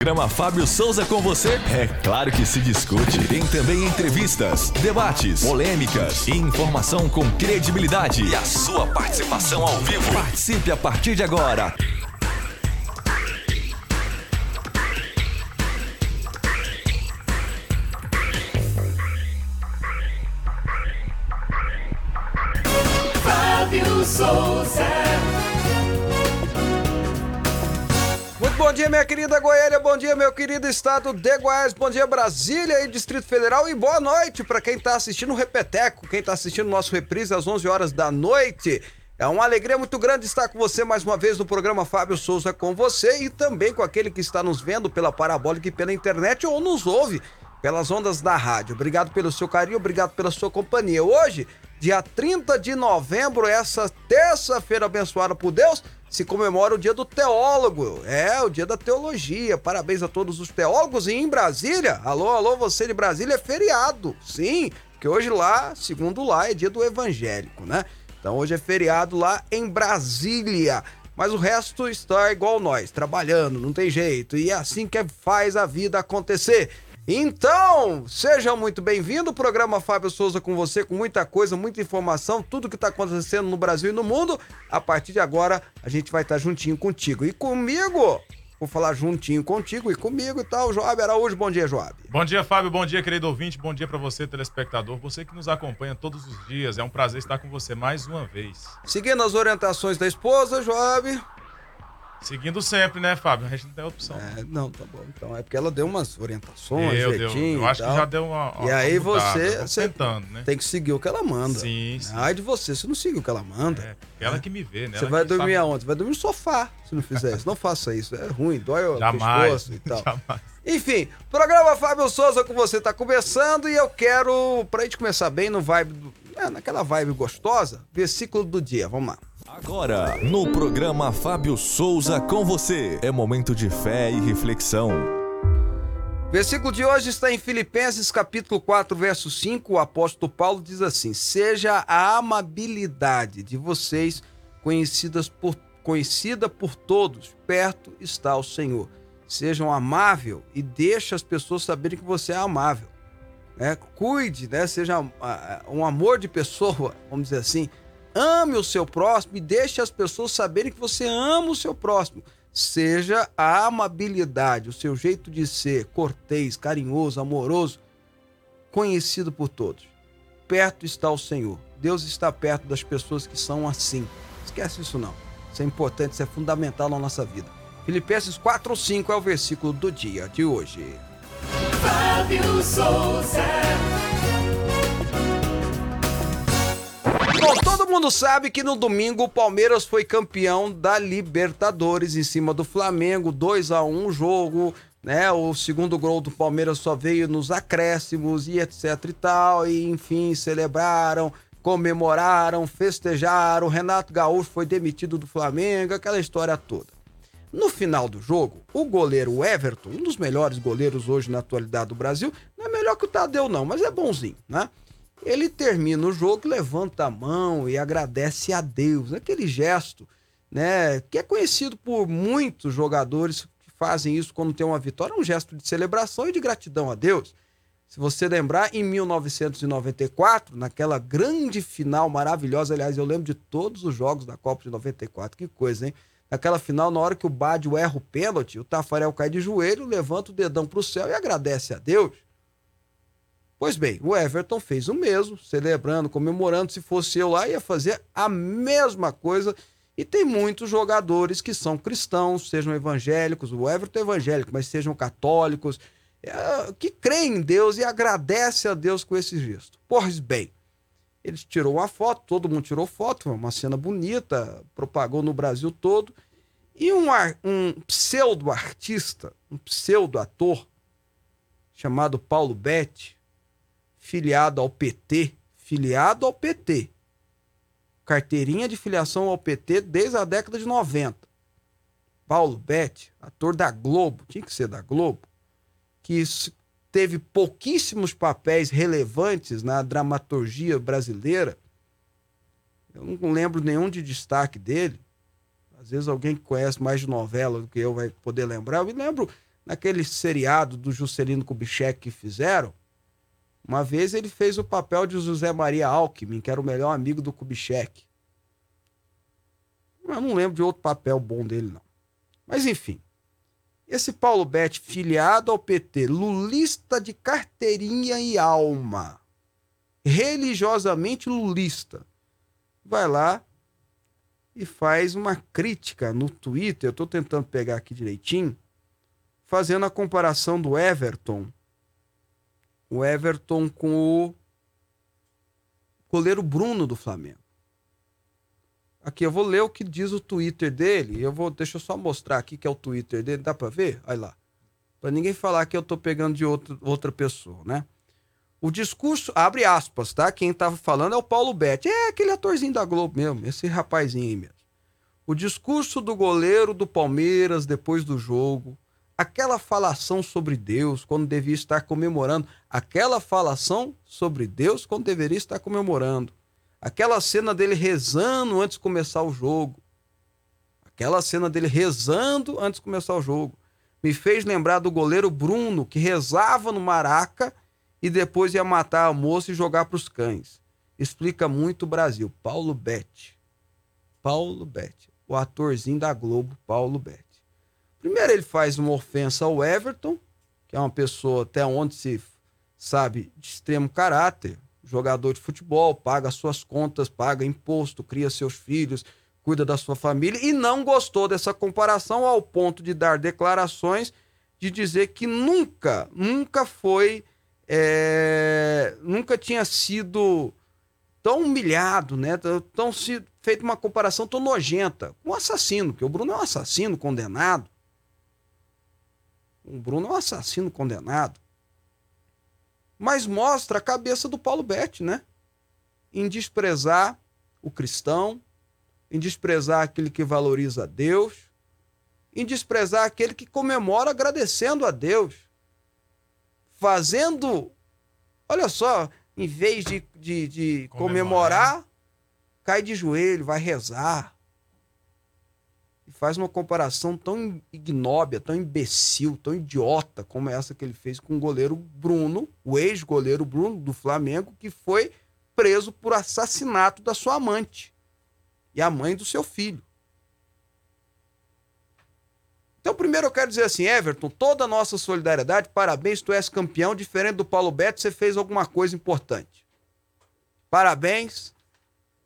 Programa Fábio Souza com você? É claro que se discute. Tem também entrevistas, debates, polêmicas e informação com credibilidade. E a sua participação ao vivo. Participe a partir de agora. Bom dia, minha querida Goiânia, bom dia, meu querido estado de Goiás, bom dia, Brasília e Distrito Federal, e boa noite para quem está assistindo o Repeteco, quem está assistindo o nosso reprise às 11 horas da noite. É uma alegria muito grande estar com você mais uma vez no programa Fábio Souza com você e também com aquele que está nos vendo pela parabólica e pela internet ou nos ouve pelas ondas da rádio. Obrigado pelo seu carinho, obrigado pela sua companhia. Hoje, dia 30 de novembro, essa terça-feira abençoada por Deus, se comemora o dia do teólogo. É, o dia da teologia. Parabéns a todos os teólogos. E em Brasília, alô, alô, você de Brasília, é feriado. Sim, que hoje lá, segundo lá, é dia do evangélico, né? Então hoje é feriado lá em Brasília. Mas o resto está igual nós, trabalhando, não tem jeito. E é assim que faz a vida acontecer. Então, seja muito bem-vindo. O programa Fábio Souza com você, com muita coisa, muita informação, tudo que está acontecendo no Brasil e no mundo. A partir de agora, a gente vai estar juntinho contigo. E comigo, vou falar juntinho contigo e comigo e tal. Joab Araújo, bom dia, Joab. Bom dia, Fábio. Bom dia, querido ouvinte. Bom dia para você, telespectador. Você que nos acompanha todos os dias. É um prazer estar com você mais uma vez. Seguindo as orientações da esposa, Joab. Seguindo sempre, né, Fábio? A gente não tem opção. É, não, tá bom. Então é porque ela deu umas orientações, eu, deu, jeitinho eu acho que já deu uma. uma E aí você, você tentando, né? tem que seguir o que ela manda. Sim, sim. Ai de você, você não siga o que ela manda. É, ela que me vê, né? Você Ela vai dormir sabe- aonde? Você vai dormir no sofá se não fizer isso. Não faça isso. É ruim, dói o Jamais. pescoço e tal. Jamais. Enfim, programa Fábio Souza com você tá começando e eu quero, pra gente começar bem no vibe, do, é, naquela vibe gostosa, versículo do dia. Vamos lá. Agora, no programa Fábio Souza com você. É momento de fé e reflexão. Versículo de hoje está em Filipenses capítulo 4, verso 5. O apóstolo Paulo diz assim: Seja a amabilidade de vocês conhecidas por, conhecida por todos, perto está o Senhor. Sejam amável e deixe as pessoas saberem que você é amável. né? Cuide, né? seja ah, um amor de pessoa, vamos dizer assim. Ame o seu próximo e deixe as pessoas saberem que você ama o seu próximo. Seja a amabilidade, o seu jeito de ser cortês, carinhoso, amoroso, conhecido por todos. Perto está o Senhor. Deus está perto das pessoas que são assim. Esquece isso não. Isso é importante, isso é fundamental na nossa vida. Filipenses 4 ou 5 é o versículo do dia de hoje. Fábio Souza. Bom, todo mundo sabe que no domingo o Palmeiras foi campeão da Libertadores em cima do Flamengo, 2 a 1 jogo, né? O segundo gol do Palmeiras só veio nos acréscimos e etc e tal, e enfim, celebraram, comemoraram, festejaram. Renato Gaúcho foi demitido do Flamengo, aquela história toda. No final do jogo, o goleiro Everton, um dos melhores goleiros hoje na atualidade do Brasil, não é melhor que o Tadeu não, mas é bonzinho, né? Ele termina o jogo, levanta a mão e agradece a Deus. Aquele gesto, né, que é conhecido por muitos jogadores que fazem isso quando tem uma vitória, é um gesto de celebração e de gratidão a Deus. Se você lembrar, em 1994, naquela grande final maravilhosa, aliás, eu lembro de todos os jogos da Copa de 94, que coisa, hein? Naquela final, na hora que o Badio erra o pênalti, o Tafarel cai de joelho, levanta o dedão pro céu e agradece a Deus. Pois bem, o Everton fez o mesmo, celebrando, comemorando. Se fosse eu lá, ia fazer a mesma coisa. E tem muitos jogadores que são cristãos, sejam evangélicos, o Everton é evangélico, mas sejam católicos, é, que creem em Deus e agradecem a Deus com esse gesto. Pois bem, ele tirou uma foto, todo mundo tirou foto, foi uma cena bonita, propagou no Brasil todo. E um, um pseudo-artista, um pseudo-ator, chamado Paulo Betti, filiado ao PT, filiado ao PT, carteirinha de filiação ao PT desde a década de 90. Paulo Betti, ator da Globo, tinha que ser da Globo, que teve pouquíssimos papéis relevantes na dramaturgia brasileira. Eu não lembro nenhum de destaque dele. Às vezes alguém que conhece mais de novela do que eu vai poder lembrar. Eu me lembro naquele seriado do Juscelino Kubitschek que fizeram, uma vez ele fez o papel de José Maria Alckmin, que era o melhor amigo do Kubitschek. Eu não lembro de outro papel bom dele, não. Mas enfim. Esse Paulo Betti, filiado ao PT, lulista de carteirinha e alma, religiosamente lulista, vai lá e faz uma crítica no Twitter. Eu estou tentando pegar aqui direitinho, fazendo a comparação do Everton o Everton com o goleiro Bruno do Flamengo. Aqui eu vou ler o que diz o Twitter dele. Eu vou, deixa eu só mostrar aqui que é o Twitter dele, dá para ver? Olha lá. Para ninguém falar que eu tô pegando de outro, outra pessoa, né? O discurso, abre aspas, tá? Quem tava falando é o Paulo Betti. É aquele atorzinho da Globo mesmo, esse rapazinho aí mesmo. O discurso do goleiro do Palmeiras depois do jogo aquela falação sobre Deus quando devia estar comemorando, aquela falação sobre Deus quando deveria estar comemorando, aquela cena dele rezando antes de começar o jogo, aquela cena dele rezando antes de começar o jogo, me fez lembrar do goleiro Bruno que rezava no Maraca e depois ia matar a moça e jogar para os cães. Explica muito o Brasil. Paulo Betti. Paulo Betti. O atorzinho da Globo, Paulo Betti. Primeiro, ele faz uma ofensa ao Everton, que é uma pessoa até onde se sabe de extremo caráter, jogador de futebol, paga suas contas, paga imposto, cria seus filhos, cuida da sua família e não gostou dessa comparação ao ponto de dar declarações de dizer que nunca, nunca foi, é, nunca tinha sido tão humilhado, né? Tão se feito uma comparação tão nojenta com um assassino, que o Bruno é um assassino condenado. O Bruno é um assassino condenado. Mas mostra a cabeça do Paulo Betti, né? Em desprezar o cristão, em desprezar aquele que valoriza a Deus, em desprezar aquele que comemora agradecendo a Deus. Fazendo, olha só, em vez de, de, de comemorar, comemorar, cai de joelho, vai rezar e faz uma comparação tão ignóbia, tão imbecil, tão idiota como essa que ele fez com o goleiro Bruno, o ex-goleiro Bruno do Flamengo, que foi preso por assassinato da sua amante e a mãe do seu filho. Então, primeiro eu quero dizer assim, Everton, toda a nossa solidariedade, parabéns, tu és campeão, diferente do Paulo Beto, você fez alguma coisa importante. Parabéns,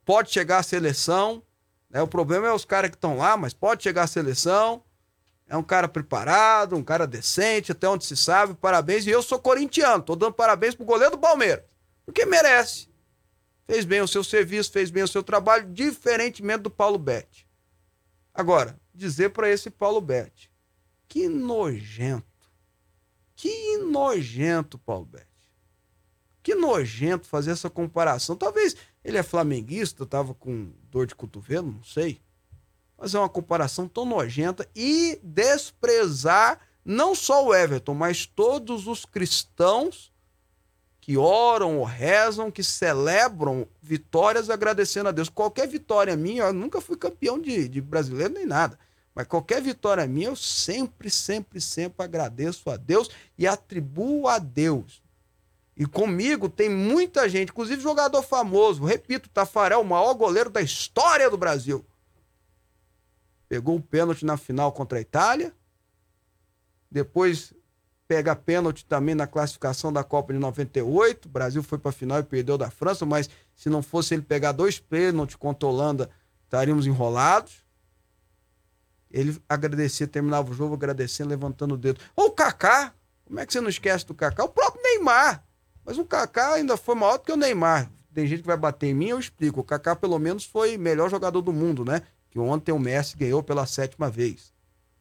pode chegar à seleção, né? O problema é os caras que estão lá, mas pode chegar à seleção. É um cara preparado, um cara decente, até onde se sabe. Parabéns. E eu sou corintiano, tô dando parabéns pro goleiro do Palmeiras. Porque merece. Fez bem o seu serviço, fez bem o seu trabalho, diferentemente do Paulo Betti. Agora, dizer para esse Paulo Betti, que nojento. Que nojento, Paulo Betti. Que nojento fazer essa comparação. Talvez ele é flamenguista, tava com dor de cotovelo, não sei. Mas é uma comparação tão nojenta e desprezar não só o Everton, mas todos os cristãos que oram ou rezam, que celebram vitórias agradecendo a Deus. Qualquer vitória minha, eu nunca fui campeão de, de brasileiro nem nada. Mas qualquer vitória minha, eu sempre, sempre, sempre agradeço a Deus e atribuo a Deus e comigo tem muita gente, inclusive jogador famoso. Repito, Tafarel, o maior goleiro da história do Brasil. Pegou o pênalti na final contra a Itália. Depois pega pênalti também na classificação da Copa de 98. O Brasil foi para a final e perdeu da França, mas se não fosse ele pegar dois pênaltis contra a Holanda, estaríamos enrolados. Ele agradecia, terminava o jogo agradecendo, levantando o dedo. Ou o Kaká, como é que você não esquece do Kaká? O próprio Neymar. Mas o Kaká ainda foi maior do que o Neymar. Tem gente que vai bater em mim, eu explico. O Kaká, pelo menos, foi melhor jogador do mundo, né? Que ontem o Messi ganhou pela sétima vez.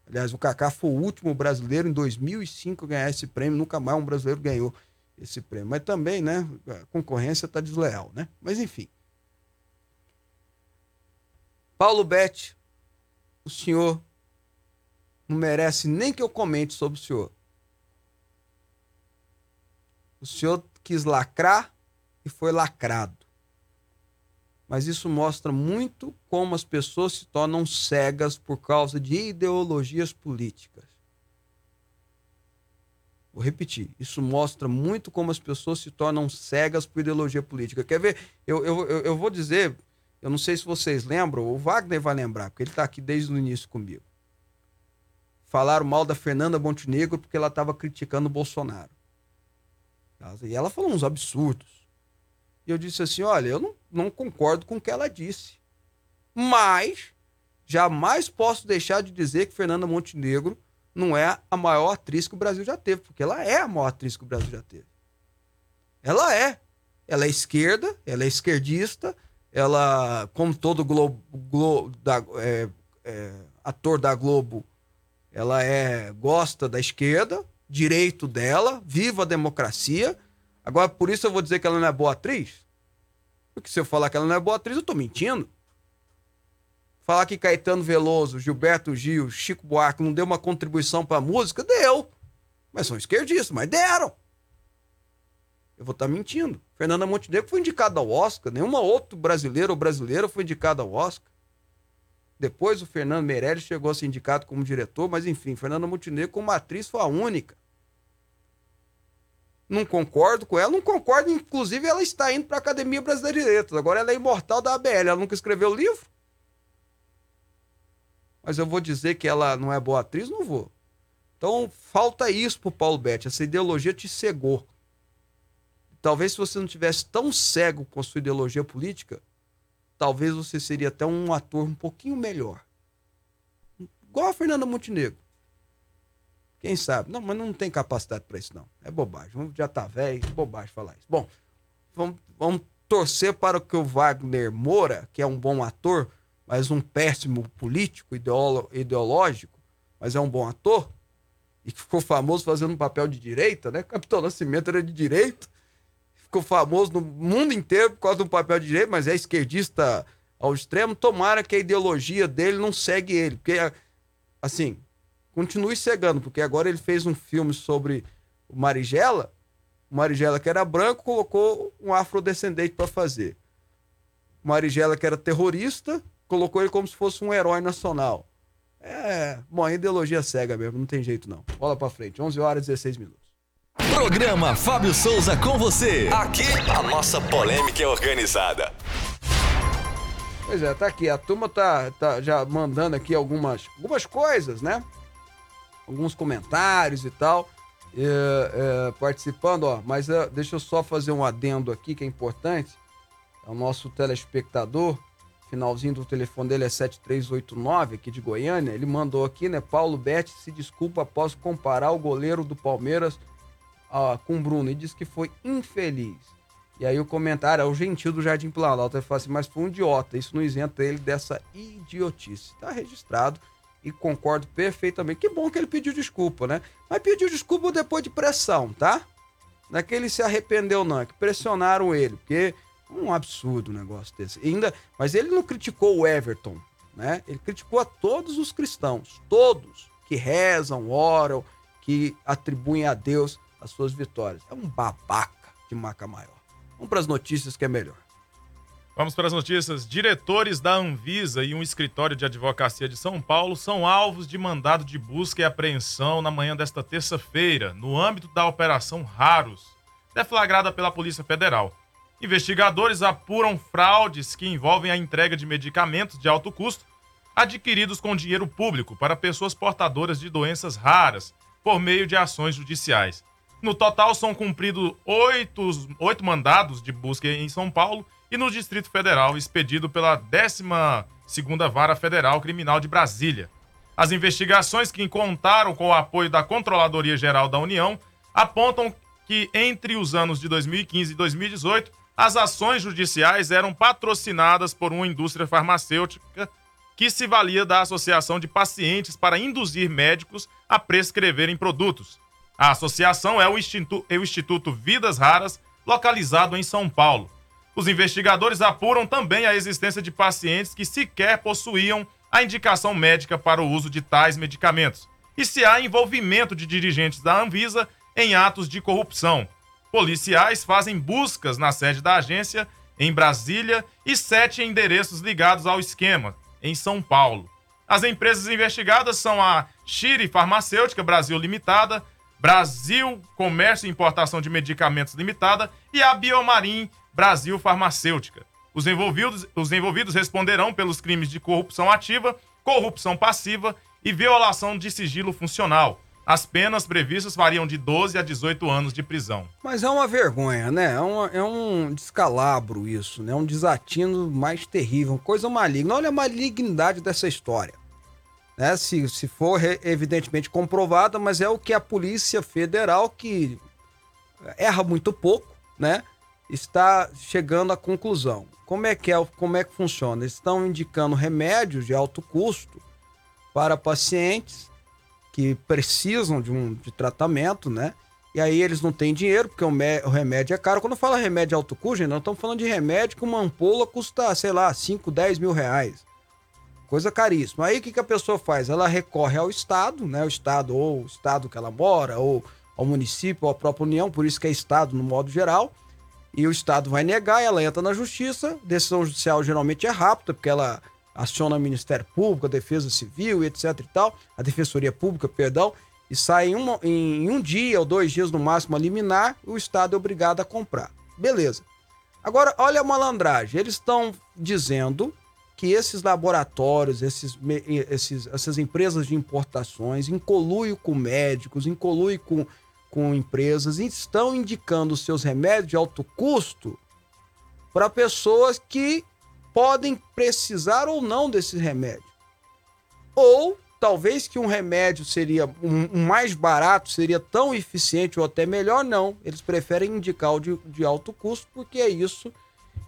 Aliás, o Kaká foi o último brasileiro em 2005 a ganhar esse prêmio. Nunca mais um brasileiro ganhou esse prêmio. Mas também, né? A concorrência está desleal, né? Mas enfim. Paulo Betti, o senhor não merece nem que eu comente sobre o senhor. O senhor quis lacrar e foi lacrado. Mas isso mostra muito como as pessoas se tornam cegas por causa de ideologias políticas. Vou repetir. Isso mostra muito como as pessoas se tornam cegas por ideologia política. Quer ver? Eu, eu, eu, vou dizer, eu não sei se vocês lembram, o Wagner vai lembrar, porque ele está aqui desde o início comigo. Falaram mal da Fernanda Montenegro porque ela estava criticando o Bolsonaro. E ela falou uns absurdos. E eu disse assim: olha, eu não, não concordo com o que ela disse. Mas jamais posso deixar de dizer que Fernanda Montenegro não é a maior atriz que o Brasil já teve, porque ela é a maior atriz que o Brasil já teve. Ela é. Ela é esquerda, ela é esquerdista, ela, como todo Globo, Globo da, é, é, ator da Globo, ela é gosta da esquerda, direito dela, viva a democracia. Agora, por isso eu vou dizer que ela não é boa atriz? Porque se eu falar que ela não é boa atriz, eu tô mentindo. Falar que Caetano Veloso, Gilberto Gil, Chico Buarque não deu uma contribuição para a música, deu. Mas são esquerdistas, mas deram. Eu vou estar tá mentindo. Fernanda Montenegro foi indicada ao Oscar, nenhuma outro brasileiro ou brasileira foi indicada ao Oscar. Depois o Fernando Meirelles chegou a ser indicado como diretor, mas enfim, Fernanda Montenegro como atriz foi a única. Não concordo com ela, não concordo, inclusive ela está indo para a Academia Brasileira de Letras. Agora ela é imortal da ABL, ela nunca escreveu livro. Mas eu vou dizer que ela não é boa atriz? Não vou. Então falta isso pro Paulo Betti. Essa ideologia te cegou. Talvez se você não tivesse tão cego com a sua ideologia política, talvez você seria até um ator um pouquinho melhor. Igual a Fernanda Montenegro. Quem sabe? Não, mas não tem capacidade para isso, não. É bobagem. Já tá velho, é bobagem falar isso. Bom, vamos, vamos torcer para que o Wagner Moura, que é um bom ator, mas um péssimo político, ideológico, mas é um bom ator, e que ficou famoso fazendo um papel de direita, né? Capitão Nascimento era de direita, ficou famoso no mundo inteiro por causa do papel de direita, mas é esquerdista ao extremo. Tomara que a ideologia dele não segue ele, porque, assim, continue cegando, porque agora ele fez um filme sobre o Marigela, o Marigela que era branco colocou um afrodescendente para fazer. O Marigela que era terrorista colocou ele como se fosse um herói nacional. É, bom, a ideologia cega mesmo, não tem jeito não. Bola pra frente, 11 horas e 16 minutos. Programa Fábio Souza com você. Aqui a nossa polêmica é organizada. Pois é, tá aqui. A turma tá, tá já mandando aqui algumas, algumas coisas, né? Alguns comentários e tal. É, é, participando, ó. Mas é, deixa eu só fazer um adendo aqui que é importante. É o nosso telespectador finalzinho do telefone dele é 7389, aqui de Goiânia. Ele mandou aqui, né? Paulo Betti se desculpa após comparar o goleiro do Palmeiras uh, com Bruno e diz que foi infeliz. E aí o comentário é o gentil do Jardim Planalto. Ele fala assim, mas foi um idiota. Isso não isenta ele dessa idiotice. Tá registrado e concordo perfeitamente. Que bom que ele pediu desculpa, né? Mas pediu desculpa depois de pressão, tá? Não é que ele se arrependeu, não. É que pressionaram ele. Porque um absurdo um negócio desse. Ainda, mas ele não criticou o Everton, né? Ele criticou a todos os cristãos, todos que rezam, oram, que atribuem a Deus as suas vitórias. É um babaca de maca maior. Vamos para as notícias que é melhor. Vamos para as notícias. Diretores da Anvisa e um escritório de advocacia de São Paulo são alvos de mandado de busca e apreensão na manhã desta terça-feira, no âmbito da Operação Raros, deflagrada pela Polícia Federal. Investigadores apuram fraudes que envolvem a entrega de medicamentos de alto custo adquiridos com dinheiro público para pessoas portadoras de doenças raras por meio de ações judiciais. No total, são cumpridos oito, oito mandados de busca em São Paulo e no Distrito Federal, expedido pela 12ª Vara Federal Criminal de Brasília. As investigações que contaram com o apoio da Controladoria Geral da União apontam que entre os anos de 2015 e 2018 as ações judiciais eram patrocinadas por uma indústria farmacêutica que se valia da associação de pacientes para induzir médicos a prescreverem produtos. A associação é o é o Instituto Vidas Raras, localizado em São Paulo. Os investigadores apuram também a existência de pacientes que sequer possuíam a indicação médica para o uso de tais medicamentos e se há envolvimento de dirigentes da Anvisa em atos de corrupção, Policiais fazem buscas na sede da agência em Brasília e sete endereços ligados ao esquema em São Paulo. As empresas investigadas são a Chire Farmacêutica Brasil Limitada, Brasil Comércio e Importação de Medicamentos Limitada e a Biomarim Brasil Farmacêutica. Os envolvidos, os envolvidos responderão pelos crimes de corrupção ativa, corrupção passiva e violação de sigilo funcional. As penas previstas variam de 12 a 18 anos de prisão. Mas é uma vergonha, né? É, uma- é um descalabro isso, né? Um desatino mais terrível, coisa maligna. Olha a malignidade dessa história. Né? Se, se for evidentemente comprovada, mas é o que a Polícia Federal, que erra muito pouco, né? Está chegando à conclusão. Como é que é, como é que funciona? Eles estão indicando remédios de alto custo para pacientes que precisam de um de tratamento, né? E aí eles não têm dinheiro, porque o, mé- o remédio é caro. Quando fala remédio alto custo, gente, nós estamos falando de remédio que uma ampola custa, sei lá, 5, 10 mil reais. Coisa caríssima. Aí o que, que a pessoa faz? Ela recorre ao Estado, né? O Estado, ou o Estado que ela mora, ou ao município, ou à própria União, por isso que é Estado no modo geral. E o Estado vai negar, ela entra na justiça. Decisão judicial geralmente é rápida, porque ela aciona o Ministério Público, a Defesa Civil etc e tal, a Defensoria Pública, perdão, e sai em, uma- em um dia ou dois dias no máximo a liminar, o Estado é obrigado a comprar. Beleza. Agora, olha a malandragem. Eles estão dizendo que esses laboratórios, esses, esses- essas empresas de importações, em com médicos, em com, com empresas, estão indicando seus remédios de alto custo para pessoas que podem precisar ou não desses remédios. Ou talvez que um remédio seria um mais barato, seria tão eficiente ou até melhor, não. Eles preferem indicar o de, de alto custo, porque é isso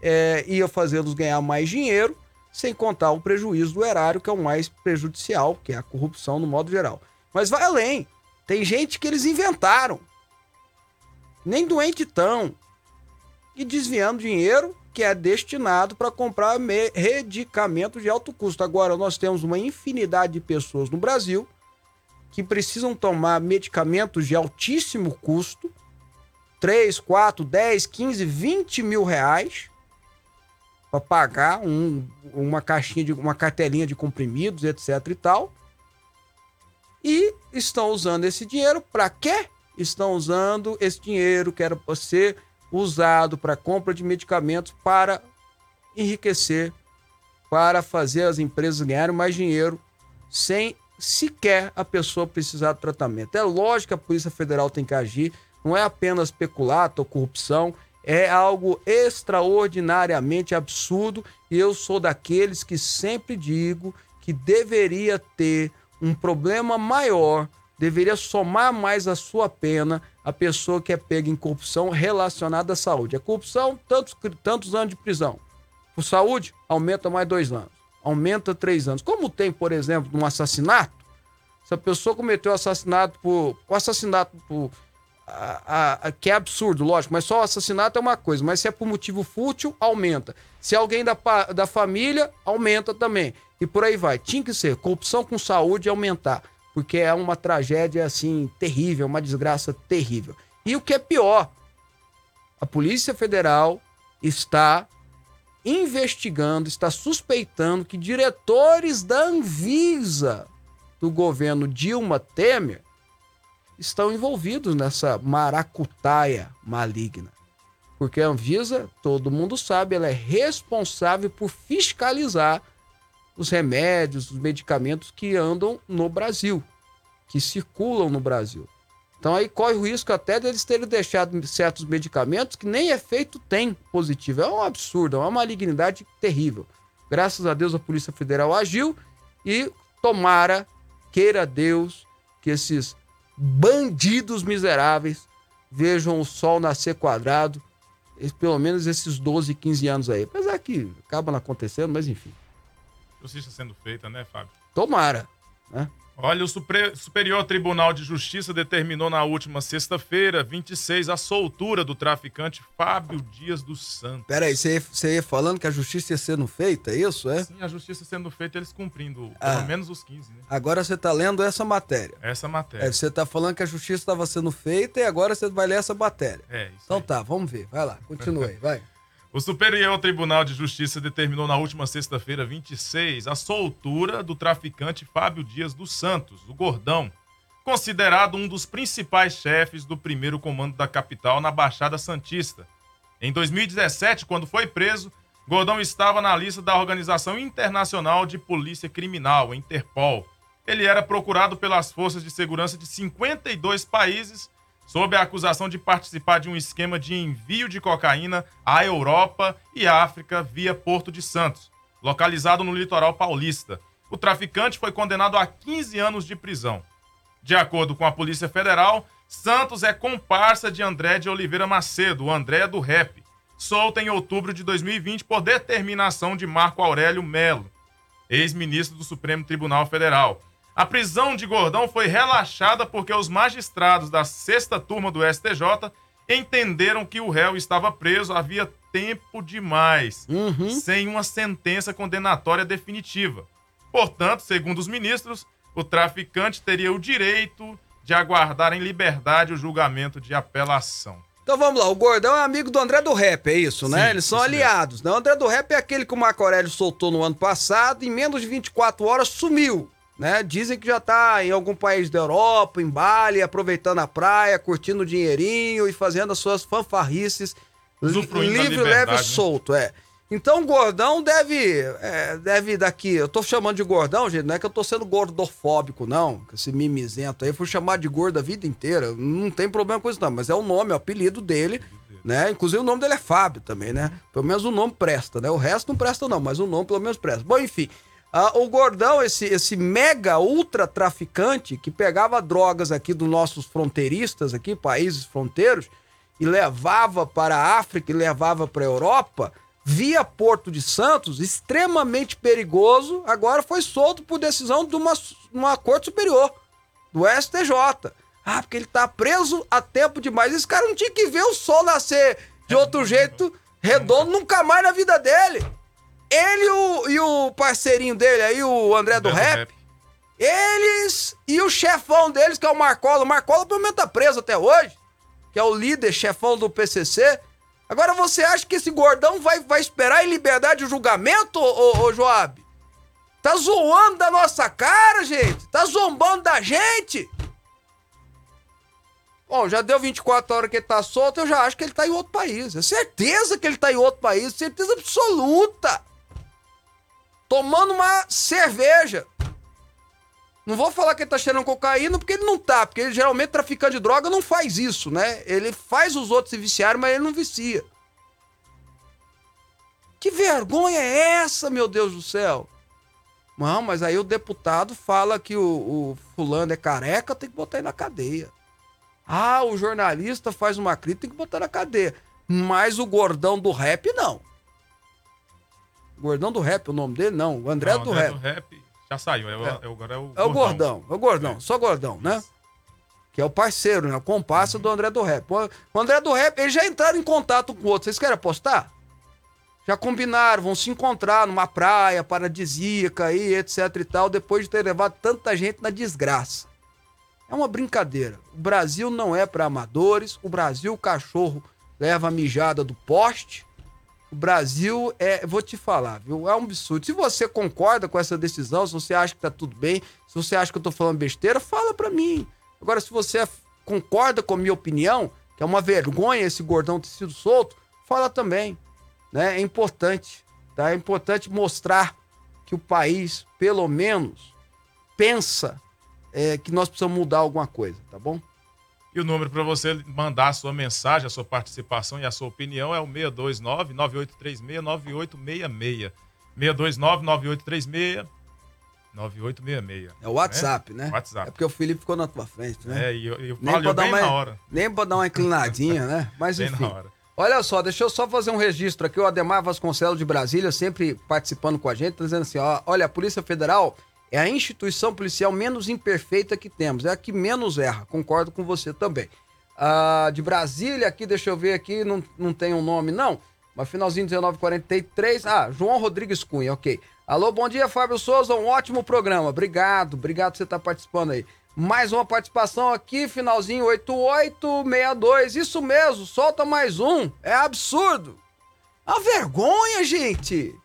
é, ia fazê-los ganhar mais dinheiro, sem contar o prejuízo do erário, que é o mais prejudicial, que é a corrupção no modo geral. Mas vai além. Tem gente que eles inventaram. Nem doente tão. E desviando dinheiro que é destinado para comprar me- medicamentos de alto custo. Agora, nós temos uma infinidade de pessoas no Brasil que precisam tomar medicamentos de altíssimo custo 3, 4, 10, 15, 20 mil reais para pagar um- uma caixinha de uma cartelinha de comprimidos, etc e tal. E estão usando esse dinheiro para quê? Estão usando esse dinheiro que era para ser usado para compra de medicamentos para enriquecer, para fazer as empresas ganharem mais dinheiro sem sequer a pessoa precisar do tratamento. É lógico que a Polícia Federal tem que agir, não é apenas peculato ou corrupção, é algo extraordinariamente absurdo e eu sou daqueles que sempre digo que deveria ter um problema maior, deveria somar mais a sua pena a pessoa que é pega em corrupção relacionada à saúde. A corrupção, tantos, tantos anos de prisão. Por saúde, aumenta mais dois anos. Aumenta três anos. Como tem, por exemplo, um assassinato, se a pessoa cometeu assassinato por. O assassinato por. a- a- a- que é absurdo, lógico, mas só o assassinato é uma coisa, mas se é por motivo fútil, aumenta. Se é alguém da, da família, aumenta também. E por aí vai. Tinha que ser. Corrupção com saúde aumentar. Porque é uma tragédia, assim, terrível, uma desgraça terrível. E o que é pior, a Polícia Federal está investigando, está suspeitando que diretores da Anvisa do governo Dilma Temer estão envolvidos nessa maracutaia maligna. Porque a Anvisa, todo mundo sabe, ela é responsável por fiscalizar os remédios, os medicamentos que andam no Brasil, que circulam no Brasil. Então aí corre o risco até deles terem deixado certos medicamentos que nem efeito tem positivo. É um absurdo, é uma malignidade terrível. Graças a Deus a Polícia Federal agiu e tomara, queira Deus, que esses bandidos miseráveis vejam o sol nascer quadrado, pelo menos esses 12, 15 anos aí. Apesar que acaba não acontecendo, mas enfim. Justiça sendo feita, né, Fábio? Tomara. Né? Olha, o Supre- Superior Tribunal de Justiça determinou na última sexta-feira, 26, a soltura do traficante Fábio Dias dos Santos. Peraí, você ia, falando que a justiça ia sendo feita, é isso? É? Sim, a justiça sendo feita, eles cumprindo Ah. pelo menos os 15, né? Agora você tá lendo essa matéria. Essa É, matéria. você tá falando que a justiça estava sendo feita e agora você vai ler essa matéria. É, isso Então aí. tá, vamos ver. Vai lá, continua aí, vai. O Superior Tribunal de Justiça determinou na última sexta-feira, 26, a soltura do traficante Fábio Dias dos Santos, o Gordão, considerado um dos principais chefes do primeiro comando da capital na Baixada Santista. Em 2017, quando foi preso, Gordão estava na lista da Organização Internacional de Polícia Criminal, Interpol. Ele era procurado pelas forças de segurança de 52 países sob a acusação de participar de um esquema de envio de cocaína à Europa e África via Porto de Santos, localizado no litoral paulista. O traficante foi condenado a 15 anos de prisão. De acordo com a Polícia Federal, Santos é comparsa de André de Oliveira Macedo, o André do Rap, solta em outubro de 2020 por determinação de Marco Aurélio Melo, ex-ministro do Supremo Tribunal Federal. A prisão de Gordão foi relaxada porque os magistrados da sexta turma do STJ entenderam que o réu estava preso havia tempo demais, Uhum. sem uma sentença condenatória definitiva. Portanto, segundo os ministros, o traficante teria o direito de aguardar em liberdade o julgamento de apelação. Então vamos lá, o Gordão é amigo do André do Rap, é isso, né? Sim, Eles são aliados, né? O André do Rap é aquele que o Marco Aurélio soltou no ano passado, em menos de 24 horas sumiu, né? Dizem que já tá em algum país da Europa, em Bali, aproveitando a praia, curtindo o dinheirinho e fazendo as suas fanfarrices. Livre, leve e né? solto, é. Então o Gordão deve, é, deve daqui, eu tô chamando de Gordão, gente, não é que eu tô sendo gordofóbico, não, esse mimizento aí, eu fui chamado de gordo a vida inteira, não tem problema com isso não, mas é o nome, é o apelido dele, né, inclusive o nome dele é Fábio também, né, pelo menos o nome presta, né, o resto não presta não, mas o nome pelo menos presta. Bom, enfim, ah, o Gordão, esse, esse mega ultra traficante que pegava drogas aqui dos nossos fronteiristas aqui, países fronteiros, e levava para a África e levava para a Europa, via Porto de Santos, extremamente perigoso, agora foi solto por decisão de uma, uma corte superior, do STJ. Ah, porque ele tá preso há tempo demais. Esse cara não tinha que ver o sol nascer de outro jeito, redondo, nunca mais na vida dele. Ele e o, e o parceirinho dele aí, o André do Rap, eles e o chefão deles, que é o Marcola. O Marcola pelo menos tá preso até hoje, que é o líder, chefão do PCC. Agora você acha que esse gordão vai, vai esperar em liberdade o julgamento, ô, ô, ô Joab? Tá zoando da nossa cara, gente? Tá zombando da gente? Bom, já deu 24 horas que ele tá solto, eu já acho que ele tá em outro país. É certeza que ele tá em outro país, certeza absoluta. Tomando uma cerveja. Não vou falar que ele tá cheirando cocaína, porque ele não tá. Porque ele, geralmente traficante de droga não faz isso, né? Ele faz os outros se viciarem, mas ele não vicia. Que vergonha é essa, meu Deus do céu? Não, mas aí o deputado fala que o, o fulano é careca, tem que botar ele na cadeia. Ah, o jornalista faz uma crítica, tem que botar na cadeia. Mas o gordão do rap, não. Gordão do rap, o nome dele? Não, o André Não, do André rap. do rap já saiu, é, o- é o- agora é o É o gordão, é o gordão, só gordão, né? Que é o parceiro, né? O comparsa do André do Rap. O o André do Rap, eles já entraram em contato com o outro. Vocês querem apostar? Já combinaram, vão se encontrar numa praia paradisíaca aí, etc e tal, depois de ter levado tanta gente na desgraça. É uma brincadeira. O Brasil não é para amadores. O Brasil, o cachorro leva a mijada do poste. O Brasil é, vou te falar, viu? É um absurdo. Se você concorda com essa decisão, se você acha que tá tudo bem, se você acha que eu tô falando besteira, fala pra mim. Agora, se você concorda com a minha opinião, que é uma vergonha esse gordão ter sido solto, fala também. Né? É importante, tá? É importante mostrar que o país, pelo menos, pensa é, que nós precisamos mudar alguma coisa, tá bom? E o número para você mandar a sua mensagem, a sua participação e a sua opinião é o 629-9836-9866. 629-9836-9866. É o WhatsApp, né? WhatsApp. É porque o Felipe ficou na tua frente, né? É, e eu, eu Nem falo bem uma, na hora. nem pra dar uma inclinadinha, né? Mas Bem enfim. Olha só, deixa eu só fazer um registro aqui. O Ademar Vasconcelos de Brasília, sempre participando com a gente, tá dizendo assim: ó, olha, a Polícia Federal é a instituição policial menos imperfeita que temos, é a que menos erra. Concordo com você também. Ah, de Brasília, aqui, deixa eu ver aqui, não, não tem um nome, não. Mas finalzinho 1943. Ah, João Rodrigues Cunha, ok. Alô, bom dia, Fábio Souza, um ótimo programa. Obrigado, obrigado por você estar participando aí. Mais uma participação aqui, finalzinho 8862. Isso mesmo, solta mais um. É absurdo. A vergonha, gente.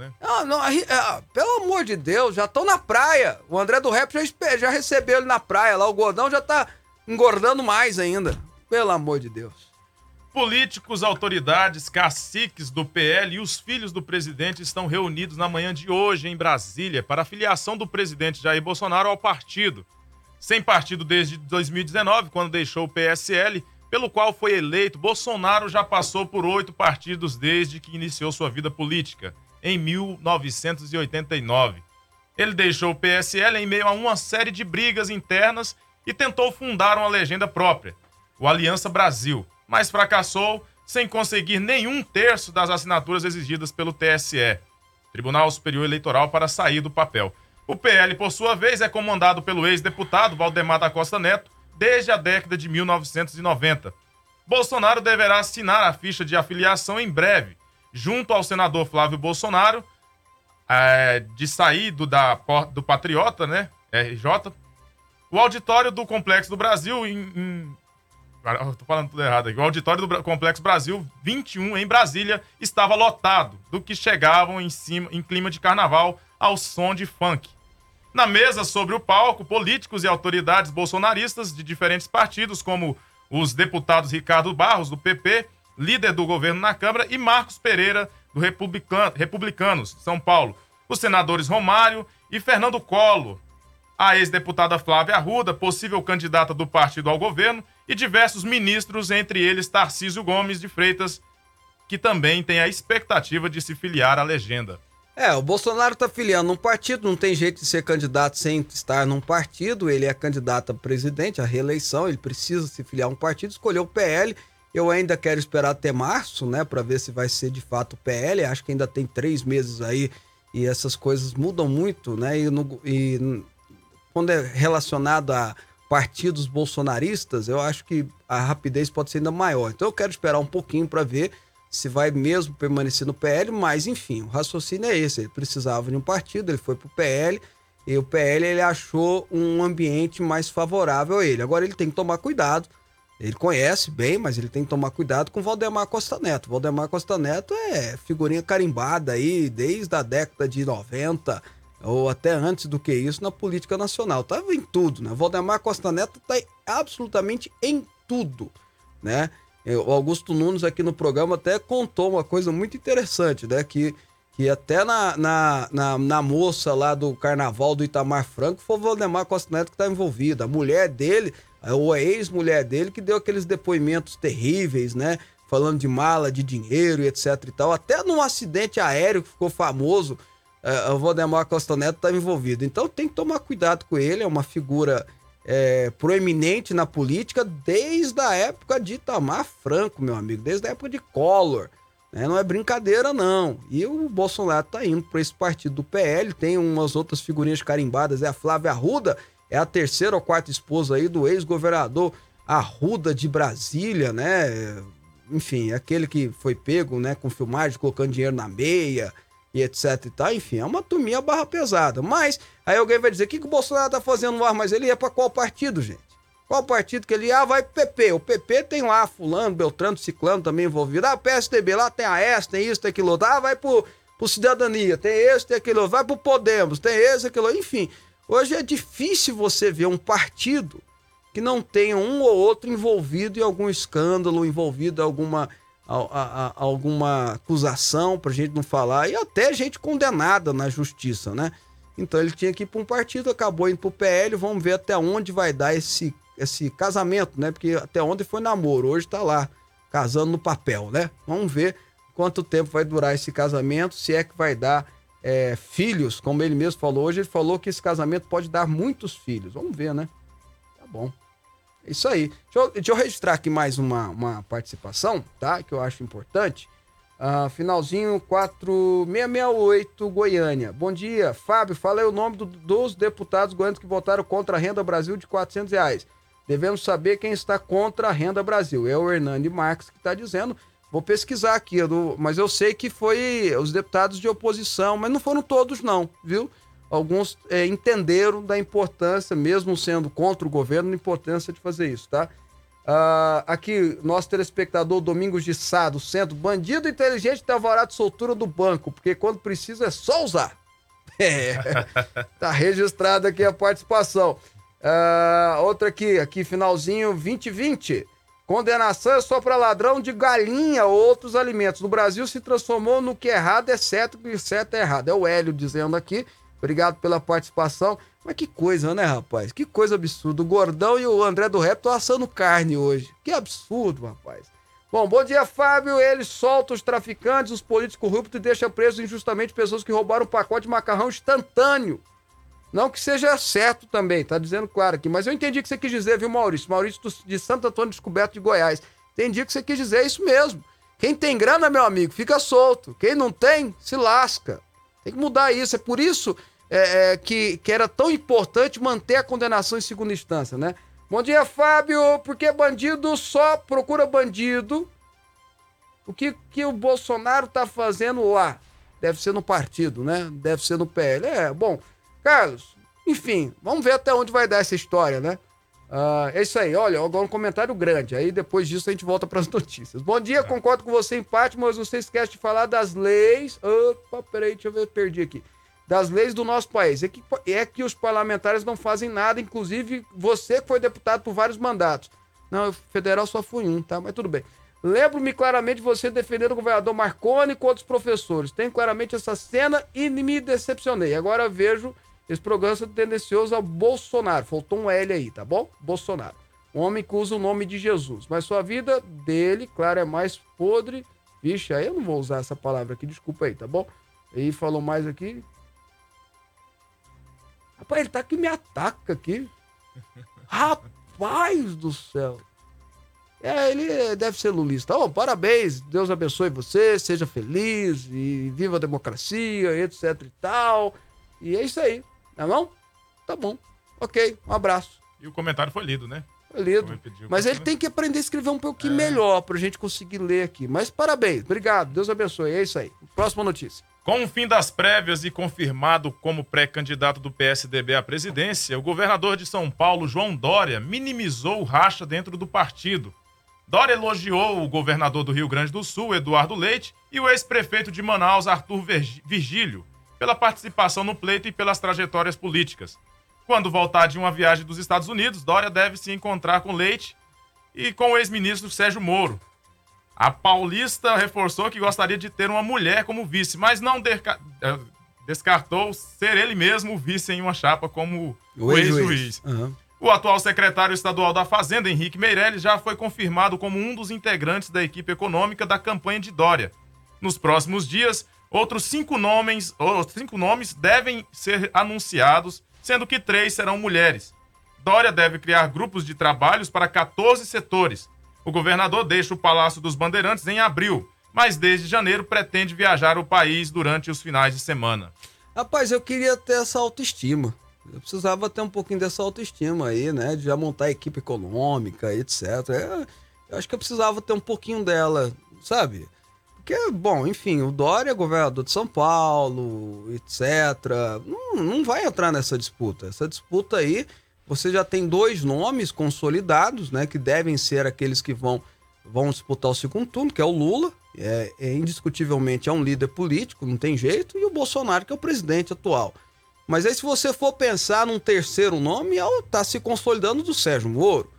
Né? Ah, não, aí, é, pelo amor de Deus, já estão na praia. O André do Rap já, já recebeu ele na praia lá. O gordão já tá engordando mais ainda. Pelo amor de Deus. Políticos, autoridades, caciques do PL e os filhos do presidente estão reunidos na manhã de hoje em Brasília para a filiação do presidente Jair Bolsonaro ao partido. Sem partido desde 2019, quando deixou o PSL, pelo qual foi eleito, Bolsonaro já passou por oito partidos desde que iniciou sua vida política, em 1989. Ele deixou o PSL em meio a uma série de brigas internas e tentou fundar uma legenda própria, o Aliança Brasil, mas fracassou sem conseguir nenhum terço das assinaturas exigidas pelo TSE, Tribunal Superior Eleitoral, para sair do papel. O PL, por sua vez, é comandado pelo ex-deputado Valdemar da Costa Neto desde a década de 1990. Bolsonaro deverá assinar a ficha de afiliação em breve, junto ao senador Flávio Bolsonaro, é, de sair do, da, do Patriota, né? RJ. O auditório do Complexo do Brasil em. tô falando tudo errado aqui. O auditório do Complexo Brasil 21 em Brasília estava lotado do que chegavam em cima em clima de carnaval ao som de funk. Na mesa sobre o palco, políticos e autoridades bolsonaristas de diferentes partidos, como os deputados Ricardo Barros, do PP, líder do governo na Câmara, e Marcos Pereira, do Republican- Republicanos, São Paulo, os senadores Romário e Fernando Collor, a ex-deputada Flávia Arruda, possível candidata do partido ao governo, e diversos ministros, entre eles Tarcísio Gomes de Freitas, que também tem a expectativa de se filiar à legenda. É, o Bolsonaro tá filiando um partido, não tem jeito de ser candidato sem estar num partido. Ele é candidato a presidente, a reeleição, ele precisa se filiar a um partido, escolheu o PL. Eu ainda quero esperar até março, né, para ver se vai ser de fato o PL. Acho que ainda tem três meses aí e essas coisas mudam muito, né? E, no- e quando é relacionado a partidos bolsonaristas, eu acho que a rapidez pode ser ainda maior. Então eu quero esperar um pouquinho para ver se vai mesmo permanecer no PL, mas enfim, o raciocínio é esse. Ele precisava de um partido, ele foi pro PL e o PL ele achou um ambiente mais favorável a ele. Agora ele tem que tomar cuidado. Ele conhece bem, mas ele tem que tomar cuidado com Valdemar Costa Neto. Valdemar Costa Neto é figurinha carimbada aí desde a década de 90 ou até antes do que isso na política nacional. Tava em tudo, né? Valdemar Costa Neto tá absolutamente em tudo, né? O Augusto Nunes aqui no programa até contou uma coisa muito interessante, né? Que, que até na, na, na, na moça lá do carnaval do Itamar Franco foi o Valdemar Costa Neto que tá envolvido. A mulher dele, ou a ex-mulher dele, que deu aqueles depoimentos terríveis, né? Falando de mala, de dinheiro e etc e tal. Até num acidente aéreo que ficou famoso, eh, o Valdemar Costa Neto estava envolvido. Então tem que tomar cuidado com ele, é uma figura é, proeminente na política desde a época de Itamar Franco, meu amigo, desde a época de Collor. né? Não é brincadeira, não. E o Bolsonaro tá indo para esse partido do PL, tem umas outras figurinhas carimbadas, é a Flávia Arruda, é a terceira ou quarta esposa aí do ex-governador Arruda de Brasília, né? Enfim, aquele que foi pego, né, com filmagem, colocando dinheiro na meia, e etc e tal. Enfim, é uma turminha barra pesada. Mas aí alguém vai dizer: o que, que o Bolsonaro tá fazendo lá? Mas ele ia pra qual partido, gente? Qual partido que ele? Ah, vai pro PP. O PP tem lá Fulano, Beltrano, Ciclano também envolvido. Ah, PSDB lá tem a S, tem isso, tem aquilo. Ah, vai pro, pro Cidadania, tem esse, tem aquilo. Vai pro Podemos, tem esse, aquilo. Enfim, hoje é difícil você ver um partido que não tenha um ou outro envolvido em algum escândalo, envolvido em alguma a- a- a- alguma acusação, pra gente não falar, e até gente condenada na justiça, né? Então ele tinha que ir para um partido, acabou indo pro PL, vamos ver até onde vai dar esse, esse casamento, né? Porque até ontem foi namoro, hoje tá lá, casando no papel, né? Vamos ver quanto tempo vai durar esse casamento, se é que vai dar é, filhos, como ele mesmo falou hoje, ele falou que esse casamento pode dar muitos filhos. Vamos ver, né? Tá bom. É Isso aí. Deixa eu, deixa eu registrar aqui mais uma, uma participação, tá? Que eu acho importante. Ah, finalzinho 4668, Goiânia. Bom dia, Fábio. Fala aí o nome do- dos deputados goianos que votaram contra a Renda Brasil de 400 reais. Devemos saber quem está contra a Renda Brasil. É o Hernani Marques que está dizendo. Vou pesquisar aqui, eu não- mas eu sei que foi os deputados de oposição, mas não foram todos, não, viu? Alguns é, entenderam da importância, mesmo sendo contra o governo, da importância de fazer isso, tá? Ah, aqui, nosso telespectador Domingos de Sá, do centro. Bandido inteligente tem de soltura do banco, porque quando precisa é só usar. É, tá registrada aqui a participação. Ah, outra aqui, aqui, finalzinho 2020. Condenação é só para ladrão de galinha ou outros alimentos. No Brasil se transformou no que é errado é certo, que certo é errado. É o Hélio dizendo aqui. Obrigado pela participação. Mas que coisa, né, rapaz? Que coisa absurda. O Gordão e o André do Rap estão assando carne hoje. Que absurdo, rapaz. Bom, bom dia, Fábio. Ele solta os traficantes, os políticos corruptos e deixa presos injustamente pessoas que roubaram um pacote de macarrão instantâneo. Não que seja certo também, tá dizendo claro aqui. Mas eu entendi o que você quis dizer, viu, Maurício? Maurício de Santo Antônio Descoberto de Goiás. Entendi o que você quis dizer, é isso mesmo. Quem tem grana, meu amigo, fica solto. Quem não tem, se lasca. Tem que mudar isso. É por isso é, é, que, que era tão importante manter a condenação em segunda instância, né? Bom dia, Fábio. Porque bandido só procura bandido. O que, que o Bolsonaro tá fazendo lá? Deve ser no partido, né? Deve ser no PL. É, bom, Carlos, enfim, vamos ver até onde vai dar essa história, né? Uh, é isso aí, olha, agora um comentário grande. Aí depois disso a gente volta para as notícias. Bom dia, concordo com você em parte, mas você esquece de falar das leis. Opa, peraí, deixa eu ver, perdi aqui das leis do nosso país. É que, é que os parlamentares não fazem nada, inclusive você que foi deputado por vários mandatos. Não, federal só fui um, tá? Mas tudo bem. Lembro-me claramente você defendendo o governador Marconi com outros professores. Tenho claramente essa cena e me decepcionei. Agora vejo esse programa sendo tendencioso ao Bolsonaro. Faltou um L aí, tá bom? Bolsonaro. Um homem que usa o nome de Jesus. Mas sua vida dele, claro, é mais podre. Vixe, aí eu não vou usar essa palavra aqui, desculpa aí, tá bom? E falou mais aqui. Rapaz, ele tá que me ataca aqui. Rapaz do céu. É, ele deve ser lulista. Oh, parabéns, Deus abençoe você, seja feliz e viva a democracia, etc e tal. E é isso aí, tá bom? Tá bom. Ok, um abraço. E o comentário foi lido, né? Foi lido. Mas ele tem que aprender a escrever um pouquinho é. melhor pra gente conseguir ler aqui. Mas parabéns, obrigado, Deus abençoe. É isso aí. Próxima notícia. Com o fim das prévias e confirmado como pré-candidato do PSDB à presidência, o governador de São Paulo, João Dória, minimizou o racha dentro do partido. Dória elogiou o governador do Rio Grande do Sul, Eduardo Leite, e o ex-prefeito de Manaus, Arthur Virgílio, pela participação no pleito e pelas trajetórias políticas. Quando voltar de uma viagem dos Estados Unidos, Dória deve se encontrar com Leite e com o ex-ministro Sérgio Moro, a paulista reforçou que gostaria de ter uma mulher como vice, mas não eh, descartou ser ele mesmo o vice em uma chapa como o ex-juiz. Uhum. O atual secretário estadual da Fazenda, Henrique Meirelles, já foi confirmado como um dos integrantes da equipe econômica da campanha de Dória. Nos próximos dias, outros cinco nomes, outros cinco nomes devem ser anunciados, sendo que três serão mulheres. Dória deve criar grupos de trabalhos para 14 setores o governador deixa o Palácio dos Bandeirantes em abril, mas desde janeiro pretende viajar o país durante os finais de semana. Rapaz, eu queria ter essa autoestima. Eu precisava ter um pouquinho dessa autoestima aí, né? De já montar a equipe econômica, etc. Eu, eu acho que eu precisava ter um pouquinho dela, sabe? Porque, bom, enfim, o Dória é governador de São Paulo, etc. Não, não vai entrar nessa disputa. Essa disputa aí você já tem dois nomes consolidados, né? Que devem ser aqueles que vão, vão disputar o segundo turno, que é o Lula, é, é, indiscutivelmente é um líder político, não tem jeito, e o Bolsonaro, que é o presidente atual. Mas aí, se você for pensar num terceiro nome, é tá se consolidando do Sérgio Moro.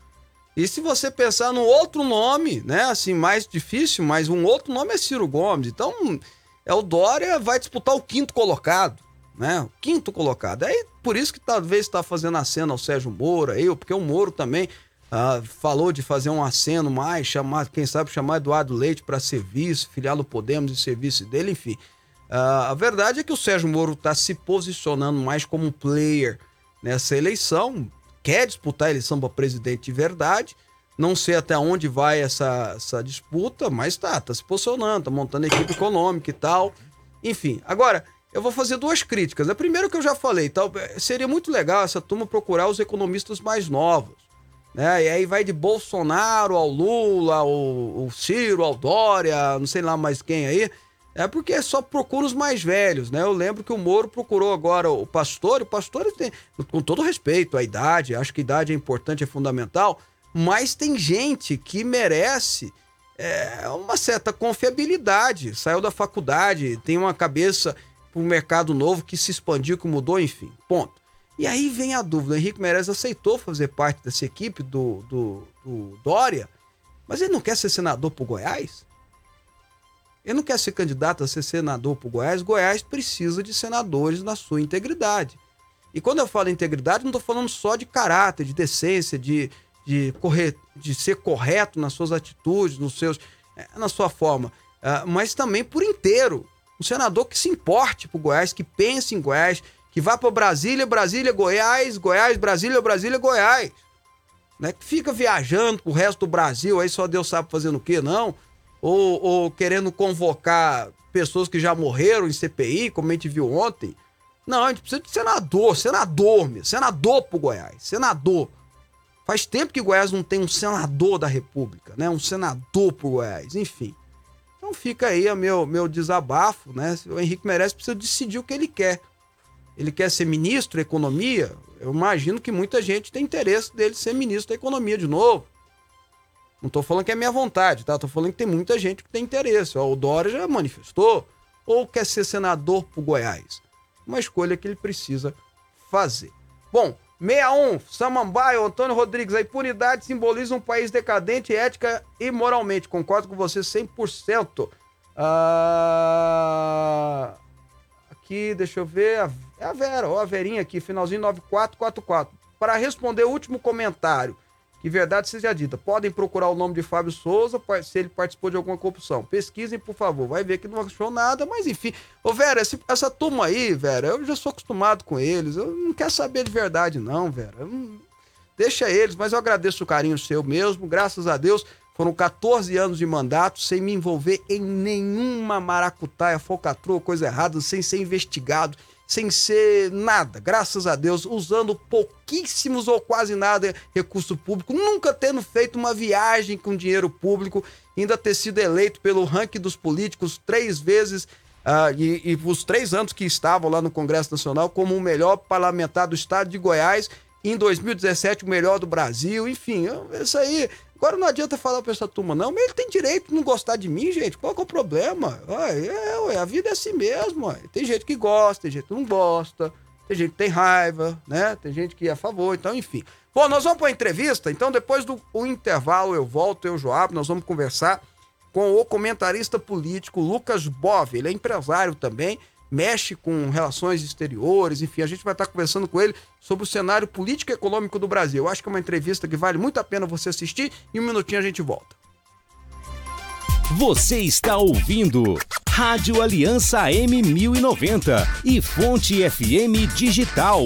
E se você pensar no outro nome, né, assim, mais difícil, mas um outro nome é Ciro Gomes. Então, é o Dória vai disputar o quinto colocado né? O quinto colocado. Aí por isso que talvez está fazendo aceno ao Sérgio Moro aí, porque o Moro também ah, falou de fazer um aceno mais, chamar, quem sabe chamar Eduardo Leite para serviço, filiar do Podemos e serviço dele, enfim. Ah, a verdade é que o Sérgio Moro está se posicionando mais como player nessa eleição, quer disputar a eleição para presidente de verdade. Não sei até onde vai essa, essa disputa, mas tá, tá se posicionando, tá montando equipe econômica e tal. Enfim, agora, eu vou fazer duas críticas. A primeira que eu já falei, tal, seria muito legal essa turma procurar os economistas mais novos. Né? E aí vai de Bolsonaro ao Lula, ao, ao Ciro, ao Dória, não sei lá mais quem aí. É porque só procura os mais velhos, né? Eu lembro que o Moro procurou agora o pastor, o pastor tem, com todo respeito à idade, acho que a idade é importante, é fundamental, mas tem gente que merece é, uma certa confiabilidade. Saiu da faculdade, tem uma cabeça para um mercado novo que se expandiu, que mudou, enfim. Ponto. E aí vem a dúvida: o Henrique Meirelles aceitou fazer parte dessa equipe do, do, do Dória, mas ele não quer ser senador por Goiás? Ele não quer ser candidato a ser senador por Goiás. Goiás precisa de senadores na sua integridade. E quando eu falo integridade, não estou falando só de caráter, de decência, de, de, correr, de ser correto nas suas atitudes, nos seus, eh, na sua forma, uh, mas também por inteiro. Um senador que se importe por Goiás, que pense em Goiás, que vá para Brasília, Brasília, Goiás, Goiás, Brasília, Brasília, Goiás. Né? Que fica viajando pro resto do Brasil, aí só Deus sabe fazendo o quê, não? Ou, ou querendo convocar pessoas que já morreram em CPI, como a gente viu ontem. Não, a gente precisa de senador, senador, meu, senador pro Goiás, senador. Faz tempo que Goiás não tem um senador da República, né? Um senador pro Goiás, enfim. Então fica aí o meu, meu desabafo, né? O Henrique merece precisa decidir o que ele quer. Ele quer ser ministro da Economia? Eu imagino que muita gente tem interesse dele ser ministro da Economia de novo. Não estou falando que é minha vontade, tá? Tô falando que tem muita gente que tem interesse. Ó, o Dória já manifestou. Ou quer ser senador pro Goiás. Uma escolha que ele precisa fazer. Bom, 61, Samambaio, Antônio Rodrigues. A impunidade simboliza um país decadente, ética e moralmente. Concordo com você 100%. Ah, aqui, deixa eu ver. É a Vera, ó, a Verinha aqui, finalzinho 9444. Para responder o último comentário, que verdade seja dita, podem procurar o nome de Fábio Souza se ele participou de alguma corrupção. Pesquisem, por favor. Vai ver que não achou nada, mas enfim. Ô, Vera, esse, essa turma aí, Vera, eu já sou acostumado com eles. Eu não quero saber de verdade, não, Vera. Não... Deixa eles, mas eu agradeço o carinho seu mesmo. Graças a Deus, foram 14 anos de mandato sem me envolver em nenhuma maracutaia, focatrua, coisa errada, sem ser investigado sem ser nada, graças a Deus, usando pouquíssimos ou quase nada recurso público, nunca tendo feito uma viagem com dinheiro público, ainda ter sido eleito pelo ranking dos políticos três vezes uh, e, e os três anos que estavam lá no Congresso Nacional como o melhor parlamentar do estado de Goiás, em 2017 o melhor do Brasil, enfim, isso aí Agora não adianta falar pra essa turma, não, mas ele tem direito de não gostar de mim, gente. Qual que é o problema? Ué, é, ué, a vida é assim mesmo. Ué. Tem gente que gosta, tem gente que não gosta, tem gente que tem raiva, né? Tem gente que é a favor, então, enfim. Bom, nós vamos para a entrevista, então depois do intervalo eu volto, eu, Joab, nós vamos conversar com o comentarista político Lucas Bove. Ele é empresário também mexe com relações exteriores, enfim, a gente vai estar conversando com ele sobre o cenário político e econômico do Brasil. Eu acho que é uma entrevista que vale muito a pena você assistir e um minutinho a gente volta. Você está ouvindo Rádio Aliança M1090 e Fonte FM Digital.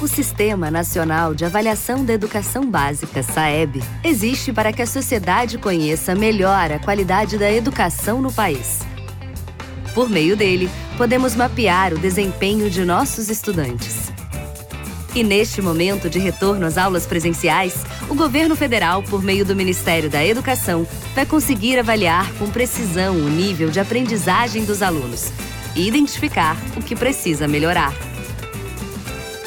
O Sistema Nacional de Avaliação da Educação Básica, SAEB, existe para que a sociedade conheça melhor a qualidade da educação no país. Por meio dele, podemos mapear o desempenho de nossos estudantes. E neste momento de retorno às aulas presenciais, o governo federal, por meio do Ministério da Educação, vai conseguir avaliar com precisão o nível de aprendizagem dos alunos e identificar o que precisa melhorar.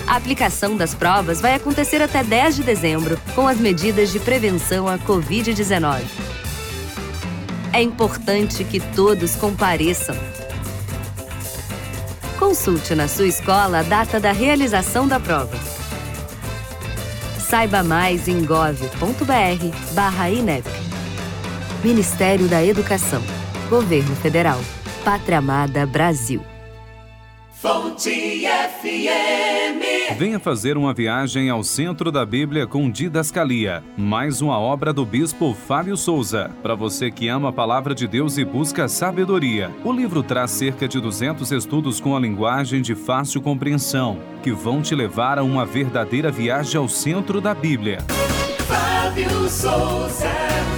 A aplicação das provas vai acontecer até 10 de dezembro, com as medidas de prevenção à Covid-19. É importante que todos compareçam Consulte na sua escola a data da realização da prova. Saiba mais em gov.br/inep. Ministério da Educação. Governo Federal. Pátria Amada Brasil. Fonte FM. Venha fazer uma viagem ao centro da Bíblia com Didascalia, mais uma obra do bispo Fábio Souza. Para você que ama a palavra de Deus e busca sabedoria, o livro traz cerca de 200 estudos com a linguagem de fácil compreensão, que vão te levar a uma verdadeira viagem ao centro da Bíblia. Fábio Souza.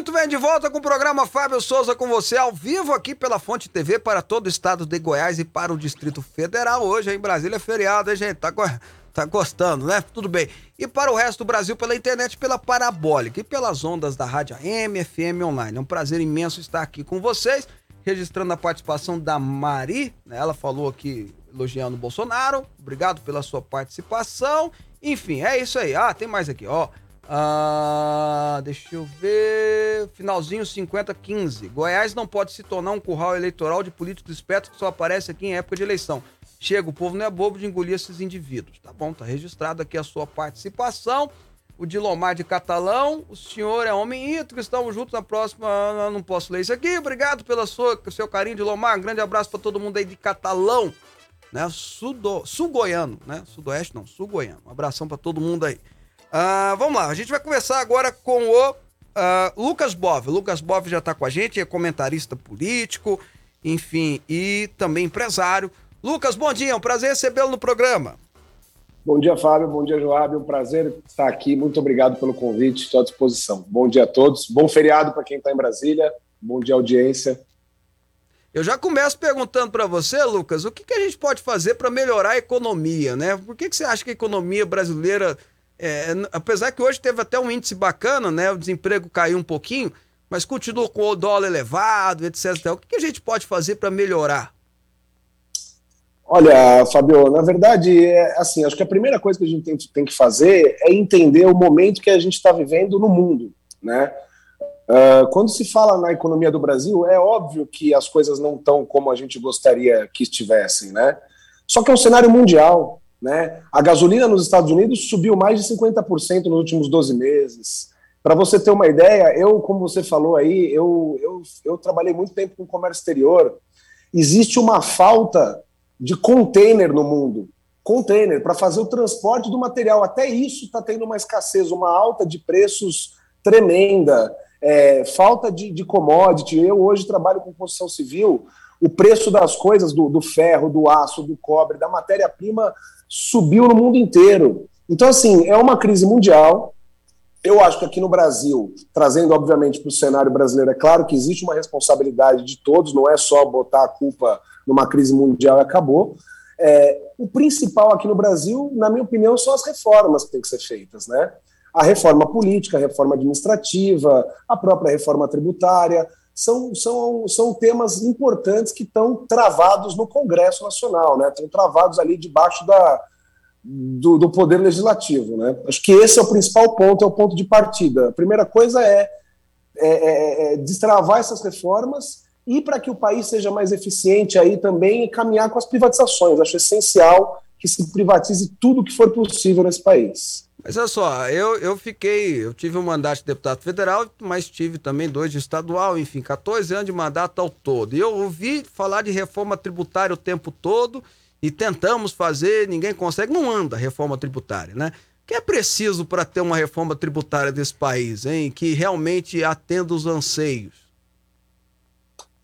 Muito bem, de volta com o programa Fábio Souza com você, ao vivo aqui pela Fonte TV para todo o estado de Goiás e para o Distrito Federal. Hoje em Brasília é feriado, hein, gente? Tá, tá gostando, né? Tudo bem. E para o resto do Brasil pela internet, pela Parabólica e pelas ondas da Rádio AM, FM Online. É um prazer imenso estar aqui com vocês, registrando a participação da Mari. Né? Ela falou aqui elogiando o Bolsonaro. Obrigado pela sua participação. Enfim, é isso aí. Ah, tem mais aqui, ó. Ah, deixa eu ver. Finalzinho 5015. Goiás não pode se tornar um curral eleitoral de políticos espertos que só aparece aqui em época de eleição. Chega, o povo não é bobo de engolir esses indivíduos. Tá bom, tá registrado aqui a sua participação. O Dilomar de Catalão, o senhor é homem íntegro, estamos juntos na próxima. Eu não posso ler isso aqui. Obrigado pelo seu carinho, Dilomar. Um grande abraço para todo mundo aí de Catalão, né? Sudo, sul-goiano, né? Sudoeste não, sul-goiano. Um abração para todo mundo aí. Uh, vamos lá, a gente vai conversar agora com o uh, Lucas Bov. O Lucas Bov já está com a gente, é comentarista político, enfim, e também empresário. Lucas, bom dia, é um prazer recebê-lo no programa. Bom dia, Fábio. Bom dia, Joab. Um prazer estar aqui. Muito obrigado pelo convite. Estou à disposição. Bom dia a todos. Bom feriado para quem está em Brasília. Bom dia, audiência. Eu já começo perguntando para você, Lucas, o que, que, a gente pode fazer para melhorar a economia, né? Por que, que você acha que a economia brasileira, é, apesar que hoje teve até um índice bacana, né? O desemprego caiu um pouquinho, mas continua com o dólar elevado, etc. O que, que a gente pode fazer para melhorar? Olha, Fabio, na verdade, é, assim, acho que a primeira coisa que a gente tem, tem que fazer é entender o momento que a gente está vivendo no mundo, né? Uh, quando se fala na economia do Brasil, é óbvio que as coisas não estão como a gente gostaria que estivessem, né? Só que é um cenário mundial, né? A gasolina nos Estados Unidos subiu mais de 50% nos últimos 12 meses. Para você ter uma ideia, eu, como você falou aí, eu, eu, eu trabalhei muito tempo com comércio exterior. Existe uma falta de container no mundo. Container, para fazer o transporte do material. Até isso está tendo uma escassez, uma alta de preços tremenda, é, falta de, de commodity. Eu hoje trabalho com construção civil, o preço das coisas, do, do ferro, do aço, do cobre, da matéria-prima, subiu no mundo inteiro. Então, assim, é uma crise mundial. Eu acho que aqui no Brasil, trazendo obviamente para o cenário brasileiro, é claro que existe uma responsabilidade de todos, não é só botar a culpa numa crise mundial e acabou. É, o principal aqui no Brasil, na minha opinião, são as reformas que têm que ser feitas, né? A reforma política, a reforma administrativa, a própria reforma tributária, são, são, são temas importantes que estão travados no Congresso Nacional, né? Estão travados ali debaixo da, do, do, Poder Legislativo, né? Acho que esse é o principal ponto, é o ponto de partida. A primeira coisa é, é, é, é destravar essas reformas e para que o país seja mais eficiente aí também caminhar com as privatizações. Acho essencial que se privatize tudo que for possível nesse país. Mas olha só, eu, eu fiquei, eu tive um mandato de deputado federal, mas tive também dois de estadual, enfim, 14 anos de mandato ao todo. E eu ouvi falar de reforma tributária o tempo todo e tentamos fazer, ninguém consegue, não anda reforma tributária, né? O que é preciso para ter uma reforma tributária desse país, hein? Que realmente atenda os anseios?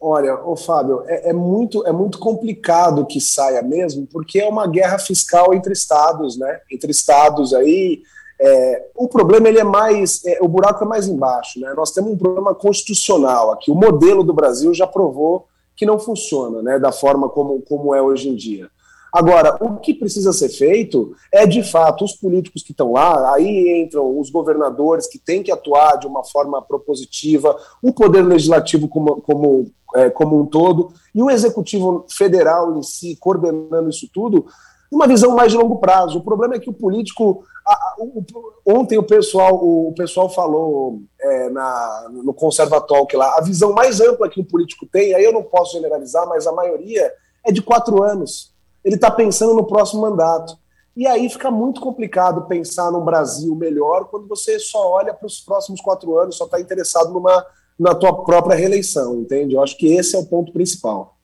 Olha, ô Fábio, é, é, muito, é muito complicado que saia mesmo, porque é uma guerra fiscal entre estados, né? Entre estados aí. É, o problema ele é mais. É, o buraco é mais embaixo, né? Nós temos um problema constitucional aqui. O modelo do Brasil já provou que não funciona, né? Da forma como, como é hoje em dia. Agora, o que precisa ser feito é, de fato, os políticos que estão lá, aí entram os governadores que têm que atuar de uma forma propositiva, o poder legislativo como, como, é, como um todo, e o executivo federal em si, coordenando isso tudo, uma visão mais de longo prazo. O problema é que o político. A, a, o, ontem o pessoal, o, o pessoal falou é, na, no Conservatório que lá, a visão mais ampla que o político tem, aí eu não posso generalizar, mas a maioria é de quatro anos ele está pensando no próximo mandato. E aí fica muito complicado pensar num Brasil melhor quando você só olha para os próximos quatro anos, só está interessado numa, na tua própria reeleição, entende? Eu acho que esse é o ponto principal.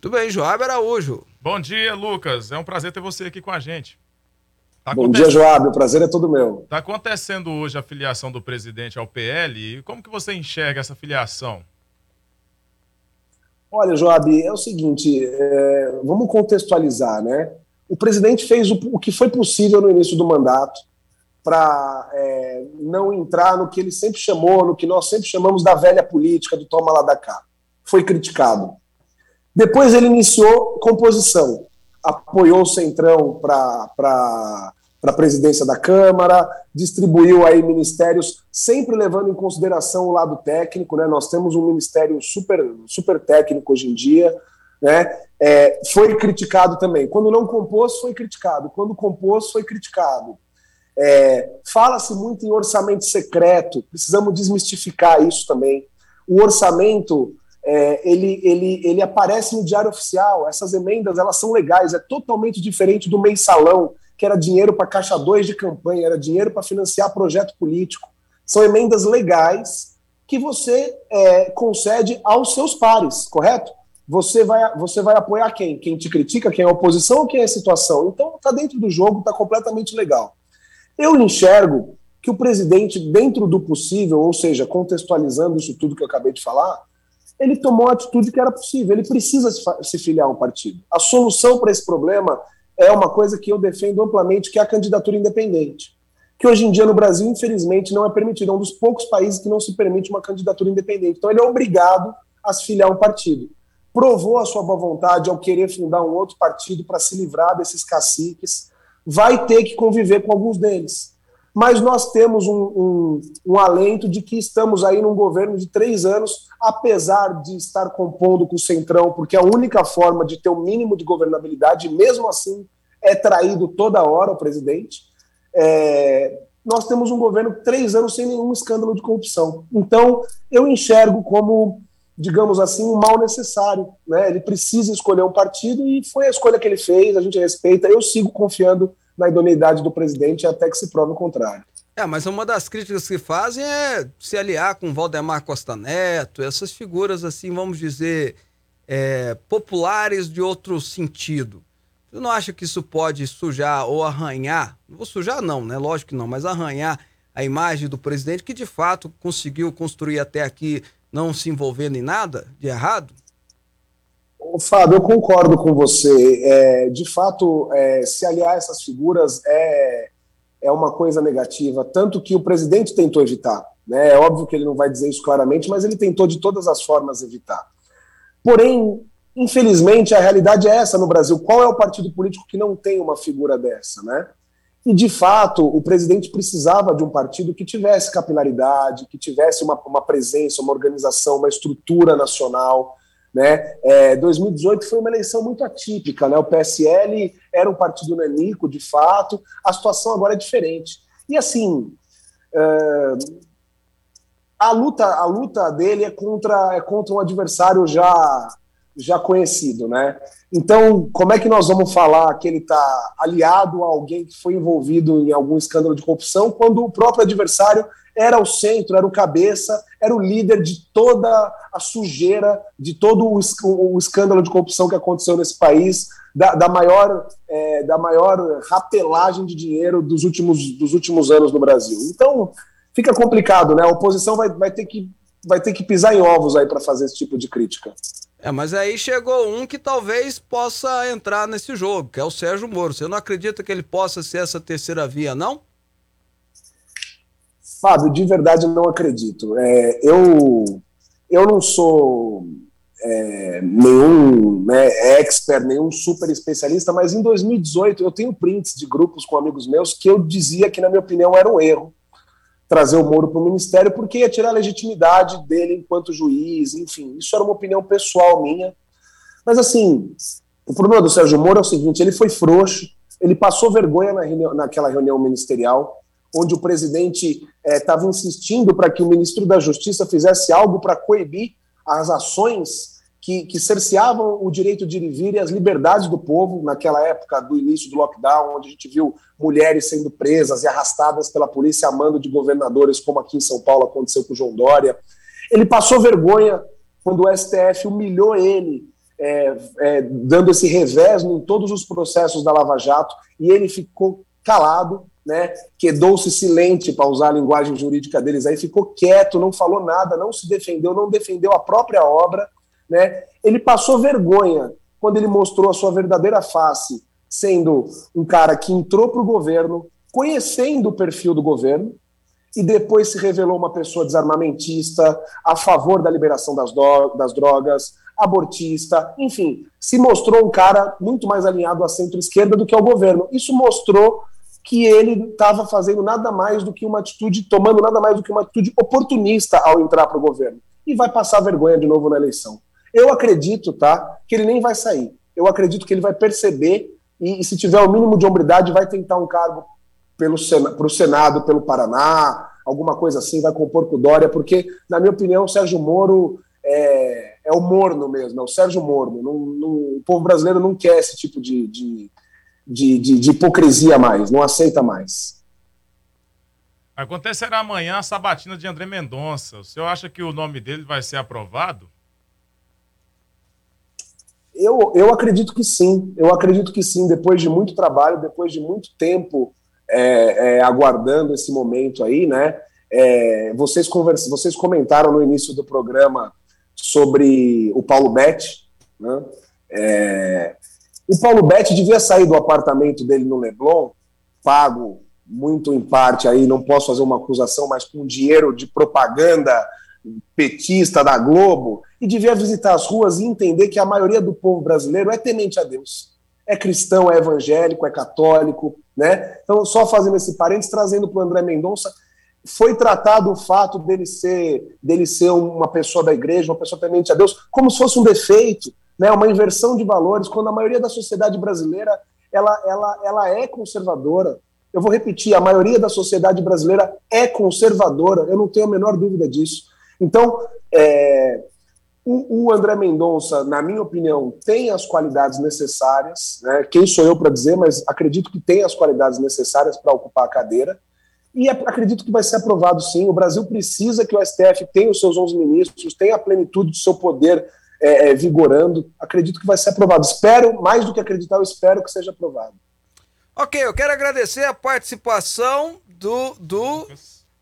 Tudo bem, Joab Araújo. Bom dia, Lucas. É um prazer ter você aqui com a gente. Tá Bom dia, Joab. O prazer é todo meu. Está acontecendo hoje a filiação do presidente ao PL. E como que você enxerga essa filiação? Olha, Joab, é o seguinte, é, vamos contextualizar, né? O presidente fez o, o, que foi possível no início do mandato para é, não entrar no que ele sempre chamou, no que nós sempre chamamos da velha política do toma lá da cá. Foi criticado. Depois ele iniciou composição, apoiou o Centrão para para a presidência da Câmara, distribuiu aí ministérios, sempre levando em consideração o lado técnico, né? Nós temos um ministério super, super técnico hoje em dia. né? É, foi criticado também. Quando não compôs, foi criticado. Quando compôs, foi criticado. É, Fala-se muito em orçamento secreto, precisamos desmistificar isso também. O orçamento é, ele, ele, ele aparece no diário oficial. Essas emendas elas são legais, é totalmente diferente do mensalão, que era dinheiro para caixa 2 de campanha, era dinheiro para financiar projeto político. São emendas legais que você é, concede aos seus pares, correto? Você vai, você vai apoiar quem? Quem te critica, quem é oposição ou quem é a situação? Então está dentro do jogo, está completamente legal. Eu enxergo que o presidente, dentro do possível, ou seja, contextualizando isso tudo que eu acabei de falar, ele tomou a atitude que era possível. Ele precisa se filiar a um partido. A solução para esse problema é uma coisa que eu defendo amplamente, que é a candidatura independente. Que hoje em dia no Brasil, infelizmente, não é permitido. É um dos poucos países que não se permite uma candidatura independente. Então ele é obrigado a se filiar a um partido. Provou a sua boa vontade ao querer fundar um outro partido para se livrar desses caciques. Vai ter que conviver com alguns deles mas nós temos um, um, um, alento de que estamos aí num governo de três anos, apesar de estar compondo com o Centrão, porque a única forma de ter o um mínimo de governabilidade, mesmo assim, é traído toda hora o presidente. É, nós temos um governo três anos sem nenhum escândalo de corrupção. Então, eu enxergo como, digamos assim, um mal necessário. Né? Ele precisa escolher um partido e foi a escolha que ele fez, a gente respeita. Eu sigo confiando na idoneidade do presidente até que se prove o contrário. É, mas uma das críticas que fazem é se aliar com Valdemar Costa Neto, essas figuras, assim, vamos dizer, é, populares de outro sentido. Você não acha que isso pode sujar ou arranhar? Não vou sujar, não, né? Lógico que não, mas arranhar a imagem do presidente que de fato conseguiu construir até aqui não se envolvendo em nada de errado? Fábio, eu concordo com você. É, de fato, é, se aliar essas figuras é, é uma coisa negativa, tanto que o presidente tentou evitar. Né? É óbvio que ele não vai dizer isso claramente, mas ele tentou de todas as formas evitar. Porém, infelizmente, a realidade é essa no Brasil. Qual é o partido político que não tem uma figura dessa? Né? E, de fato, o presidente precisava de um partido que tivesse capilaridade, que tivesse uma, uma presença, uma organização, uma estrutura nacional né? É, 2018 foi uma eleição muito atípica. Né? O PSL era um partido nanico, de fato, a situação agora é diferente. E assim, é, a, luta, a luta dele é contra, é contra um adversário já, já conhecido. Né? Então, como é que nós vamos falar que ele está aliado a alguém que foi envolvido em algum escândalo de corrupção quando o próprio adversário era o centro, era o cabeça, era o líder de toda a sujeira, de todo o, escândalo de corrupção que aconteceu nesse país, da, da maior, é, da maior rapelagem de dinheiro dos últimos, dos últimos anos no Brasil. Então, fica complicado, né? A oposição vai, vai, ter, que, vai ter que pisar em ovos aí para fazer esse tipo de crítica. É, mas aí chegou um que talvez possa entrar nesse jogo, que é o Sérgio Moro. Você não acredita que ele possa ser essa terceira via, não? Fábio, de verdade não acredito. É, eu, eu não sou é, nenhum né, expert, nenhum super especialista, mas em 2018 eu tenho prints de grupos com amigos meus que eu dizia que, na minha opinião, era um erro trazer o Moro para o Ministério, porque ia tirar a legitimidade dele enquanto juiz, enfim, isso era uma opinião pessoal minha. Mas assim, o problema do Sérgio Moro é o seguinte: ele foi frouxo, ele passou vergonha na reunião, naquela reunião ministerial, onde o presidente estava eh, insistindo para que o ministro da Justiça fizesse algo para coibir as ações que, que cerceavam o direito de ir e vir e as liberdades do povo, naquela época do início do lockdown, onde a gente viu mulheres sendo presas e arrastadas pela polícia a mando de governadores, como aqui em São Paulo aconteceu com o João Dória. Ele passou vergonha quando o STF humilhou ele, é, é, dando esse revés em todos os processos da Lava Jato, e ele ficou calado né, quedou-se silente, para usar a linguagem jurídica deles, aí ficou quieto, não falou nada, não se defendeu, não defendeu a própria obra, né, ele passou vergonha quando ele mostrou a sua verdadeira face, sendo um cara que entrou para o governo, conhecendo o perfil do governo, e depois se revelou uma pessoa desarmamentista, a favor da liberação das, das drogas, abortista, enfim, se mostrou um cara muito mais alinhado à centro-esquerda do que ao governo. Isso mostrou que ele estava fazendo nada mais do que uma atitude, tomando nada mais do que uma atitude oportunista ao entrar para o governo. E vai passar vergonha de novo na eleição. Eu acredito, tá, que ele nem vai sair. Eu acredito que ele vai perceber e, e se tiver o mínimo de hombridade, vai tentar um cargo pelo para o Senado, pelo Paraná, alguma coisa assim, vai compor com o Dória, porque, na minha opinião, o Sérgio Moro é, é o morno mesmo, é o Sérgio Morno. Não, não, o povo brasileiro não quer esse tipo de, de, de, de, de hipocrisia mais, não aceita mais. Acontecerá amanhã a sabatina de André Mendonça. O senhor acha que o nome dele vai ser aprovado? Eu, eu acredito que sim. Eu acredito que sim. Depois de muito trabalho, depois de muito tempo é, é, aguardando esse momento aí, né? É, vocês, convers... vocês comentaram no início do programa sobre o Paulo Betti, né? É, o Paulo Betti devia sair do apartamento dele no Leblon, pago muito em parte aí, não posso fazer uma acusação, mas com dinheiro de propaganda petista da Globo, e devia visitar as ruas e entender que a maioria do povo brasileiro é temente a Deus. É cristão, é evangélico, é católico, né? Então, só fazendo esse parênteses, trazendo para o André Mendonça, foi tratado o fato dele ser, dele ser uma pessoa da igreja, uma pessoa temente a Deus, como se fosse um defeito, né? uma inversão de valores, quando a maioria da sociedade brasileira ela, ela, ela é conservadora, eu vou repetir, a maioria da sociedade brasileira é conservadora, eu não tenho a menor dúvida disso. Então, é, o, o, André Mendonça, na minha opinião, tem as qualidades necessárias, né? quem sou eu para dizer, mas acredito que tem as qualidades necessárias para ocupar a cadeira, e acredito que vai ser aprovado sim. O Brasil precisa que o STF tenha os seus 11 ministros, tenha a plenitude do seu poder é, é, vigorando. Acredito que vai ser aprovado. Espero, mais do que acreditar, eu espero que seja aprovado. Ok, eu quero agradecer a participação do, do,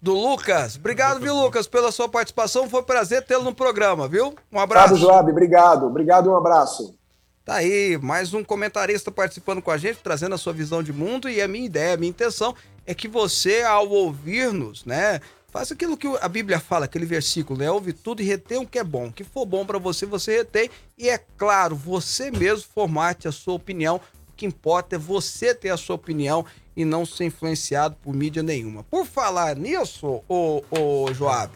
do Lucas. Obrigado, viu, Lucas, pela sua participação. Foi um prazer tê-lo no programa, viu? Um abraço. Obrigado, Joab. Obrigado. Obrigado e um abraço. Tá aí, mais um comentarista participando com a gente, trazendo a sua visão de mundo. E a minha ideia, a minha intenção é que você, ao ouvir-nos, né, faça aquilo que a Bíblia fala, aquele versículo, né? Ouve tudo e retém o que é bom. O que for bom para você, você retém. E é claro, você mesmo formate a sua opinião que importa é você ter a sua opinião e não ser influenciado por mídia nenhuma. Por falar nisso, ô, ô Joab,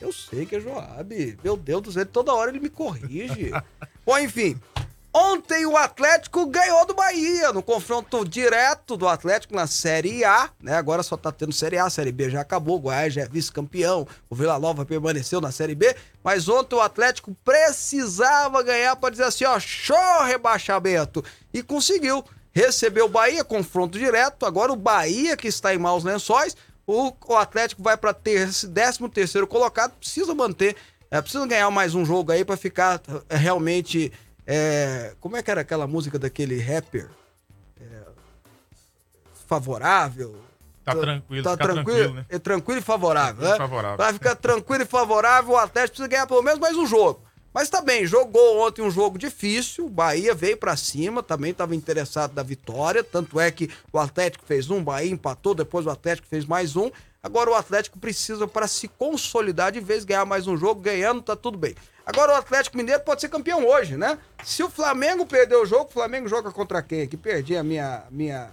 eu sei que é Joab. Meu Deus do céu, toda hora ele me corrige. Bom, enfim. Ontem o Atlético ganhou do Bahia no confronto direto do Atlético na Série A, né? Agora só tá tendo Série A, Série B já acabou, o Goiás já é vice-campeão, o Vila Nova permaneceu na Série B, mas ontem o Atlético precisava ganhar para dizer assim, ó, show rebaixamento e conseguiu. Recebeu o Bahia, confronto direto, agora o Bahia que está em maus lençóis, o, o Atlético vai para ter 13 terceiro colocado, precisa manter, é, precisa ganhar mais um jogo aí para ficar é, realmente é, como é que era aquela música daquele rapper? É, favorável? Tá tranquilo, tá tranquilo, tranquilo, né? É tranquilo e favorável, tranquilo né? Favorável. Vai ficar tranquilo e favorável, o Atlético precisa ganhar pelo menos mais um jogo. Mas tá bem, jogou ontem um jogo difícil, o Bahia veio para cima, também estava interessado da vitória, tanto é que o Atlético fez um, o Bahia empatou, depois o Atlético fez mais um. Agora o Atlético precisa para se consolidar de vez ganhar mais um jogo, ganhando tá tudo bem. Agora o Atlético Mineiro pode ser campeão hoje, né? Se o Flamengo perder o jogo, o Flamengo joga contra quem? Aqui perdi a minha minha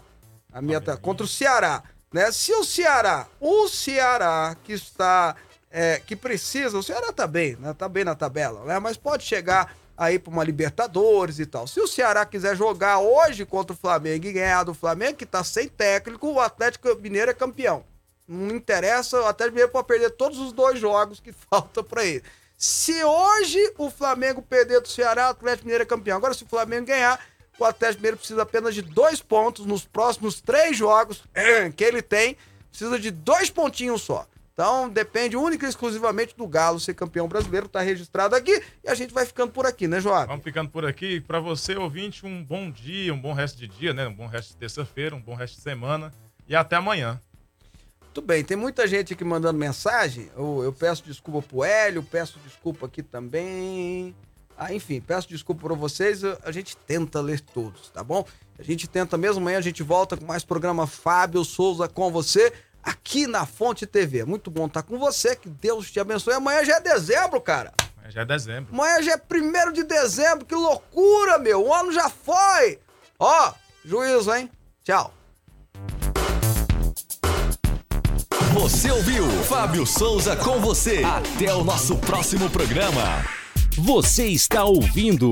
a minha contra o Ceará, né? Se o Ceará, o Ceará que está é, que precisa, o Ceará tá bem, né? Tá bem na tabela, né? Mas pode chegar aí para uma Libertadores e tal. Se o Ceará quiser jogar hoje contra o Flamengo e ganhar do Flamengo, que tá sem técnico, o Atlético Mineiro é campeão. Não interessa, o Atlético Mineiro pode perder todos os dois jogos que faltam para ele. Se hoje o Flamengo perder do Ceará, o Atlético Mineiro é campeão. Agora, se o Flamengo ganhar, o Atlético Mineiro precisa apenas de dois pontos nos próximos três jogos que ele tem. Precisa de dois pontinhos só. Então depende única e exclusivamente do Galo ser campeão brasileiro, tá registrado aqui e a gente vai ficando por aqui, né, Joab? Vamos ficando por aqui. Para você, ouvinte, um bom dia, um bom resto de dia, né? Um bom resto de terça-feira, um bom resto de semana e até amanhã. Muito bem, tem muita gente aqui mandando mensagem. Eu, eu peço desculpa pro Hélio, peço desculpa aqui também. Ah, enfim, peço desculpa para vocês. A gente tenta ler todos, tá bom? A gente tenta mesmo. Amanhã a gente volta com mais programa Fábio Souza com você aqui na Fonte TV. Muito bom estar com você. Que Deus te abençoe. Amanhã já é dezembro, cara. Amanhã já é dezembro. Amanhã já é primeiro de dezembro. Que loucura, meu. O ano já foi. Ó, juízo, hein? Tchau. Você ouviu Fábio Souza com você. Até o nosso próximo programa. Você está ouvindo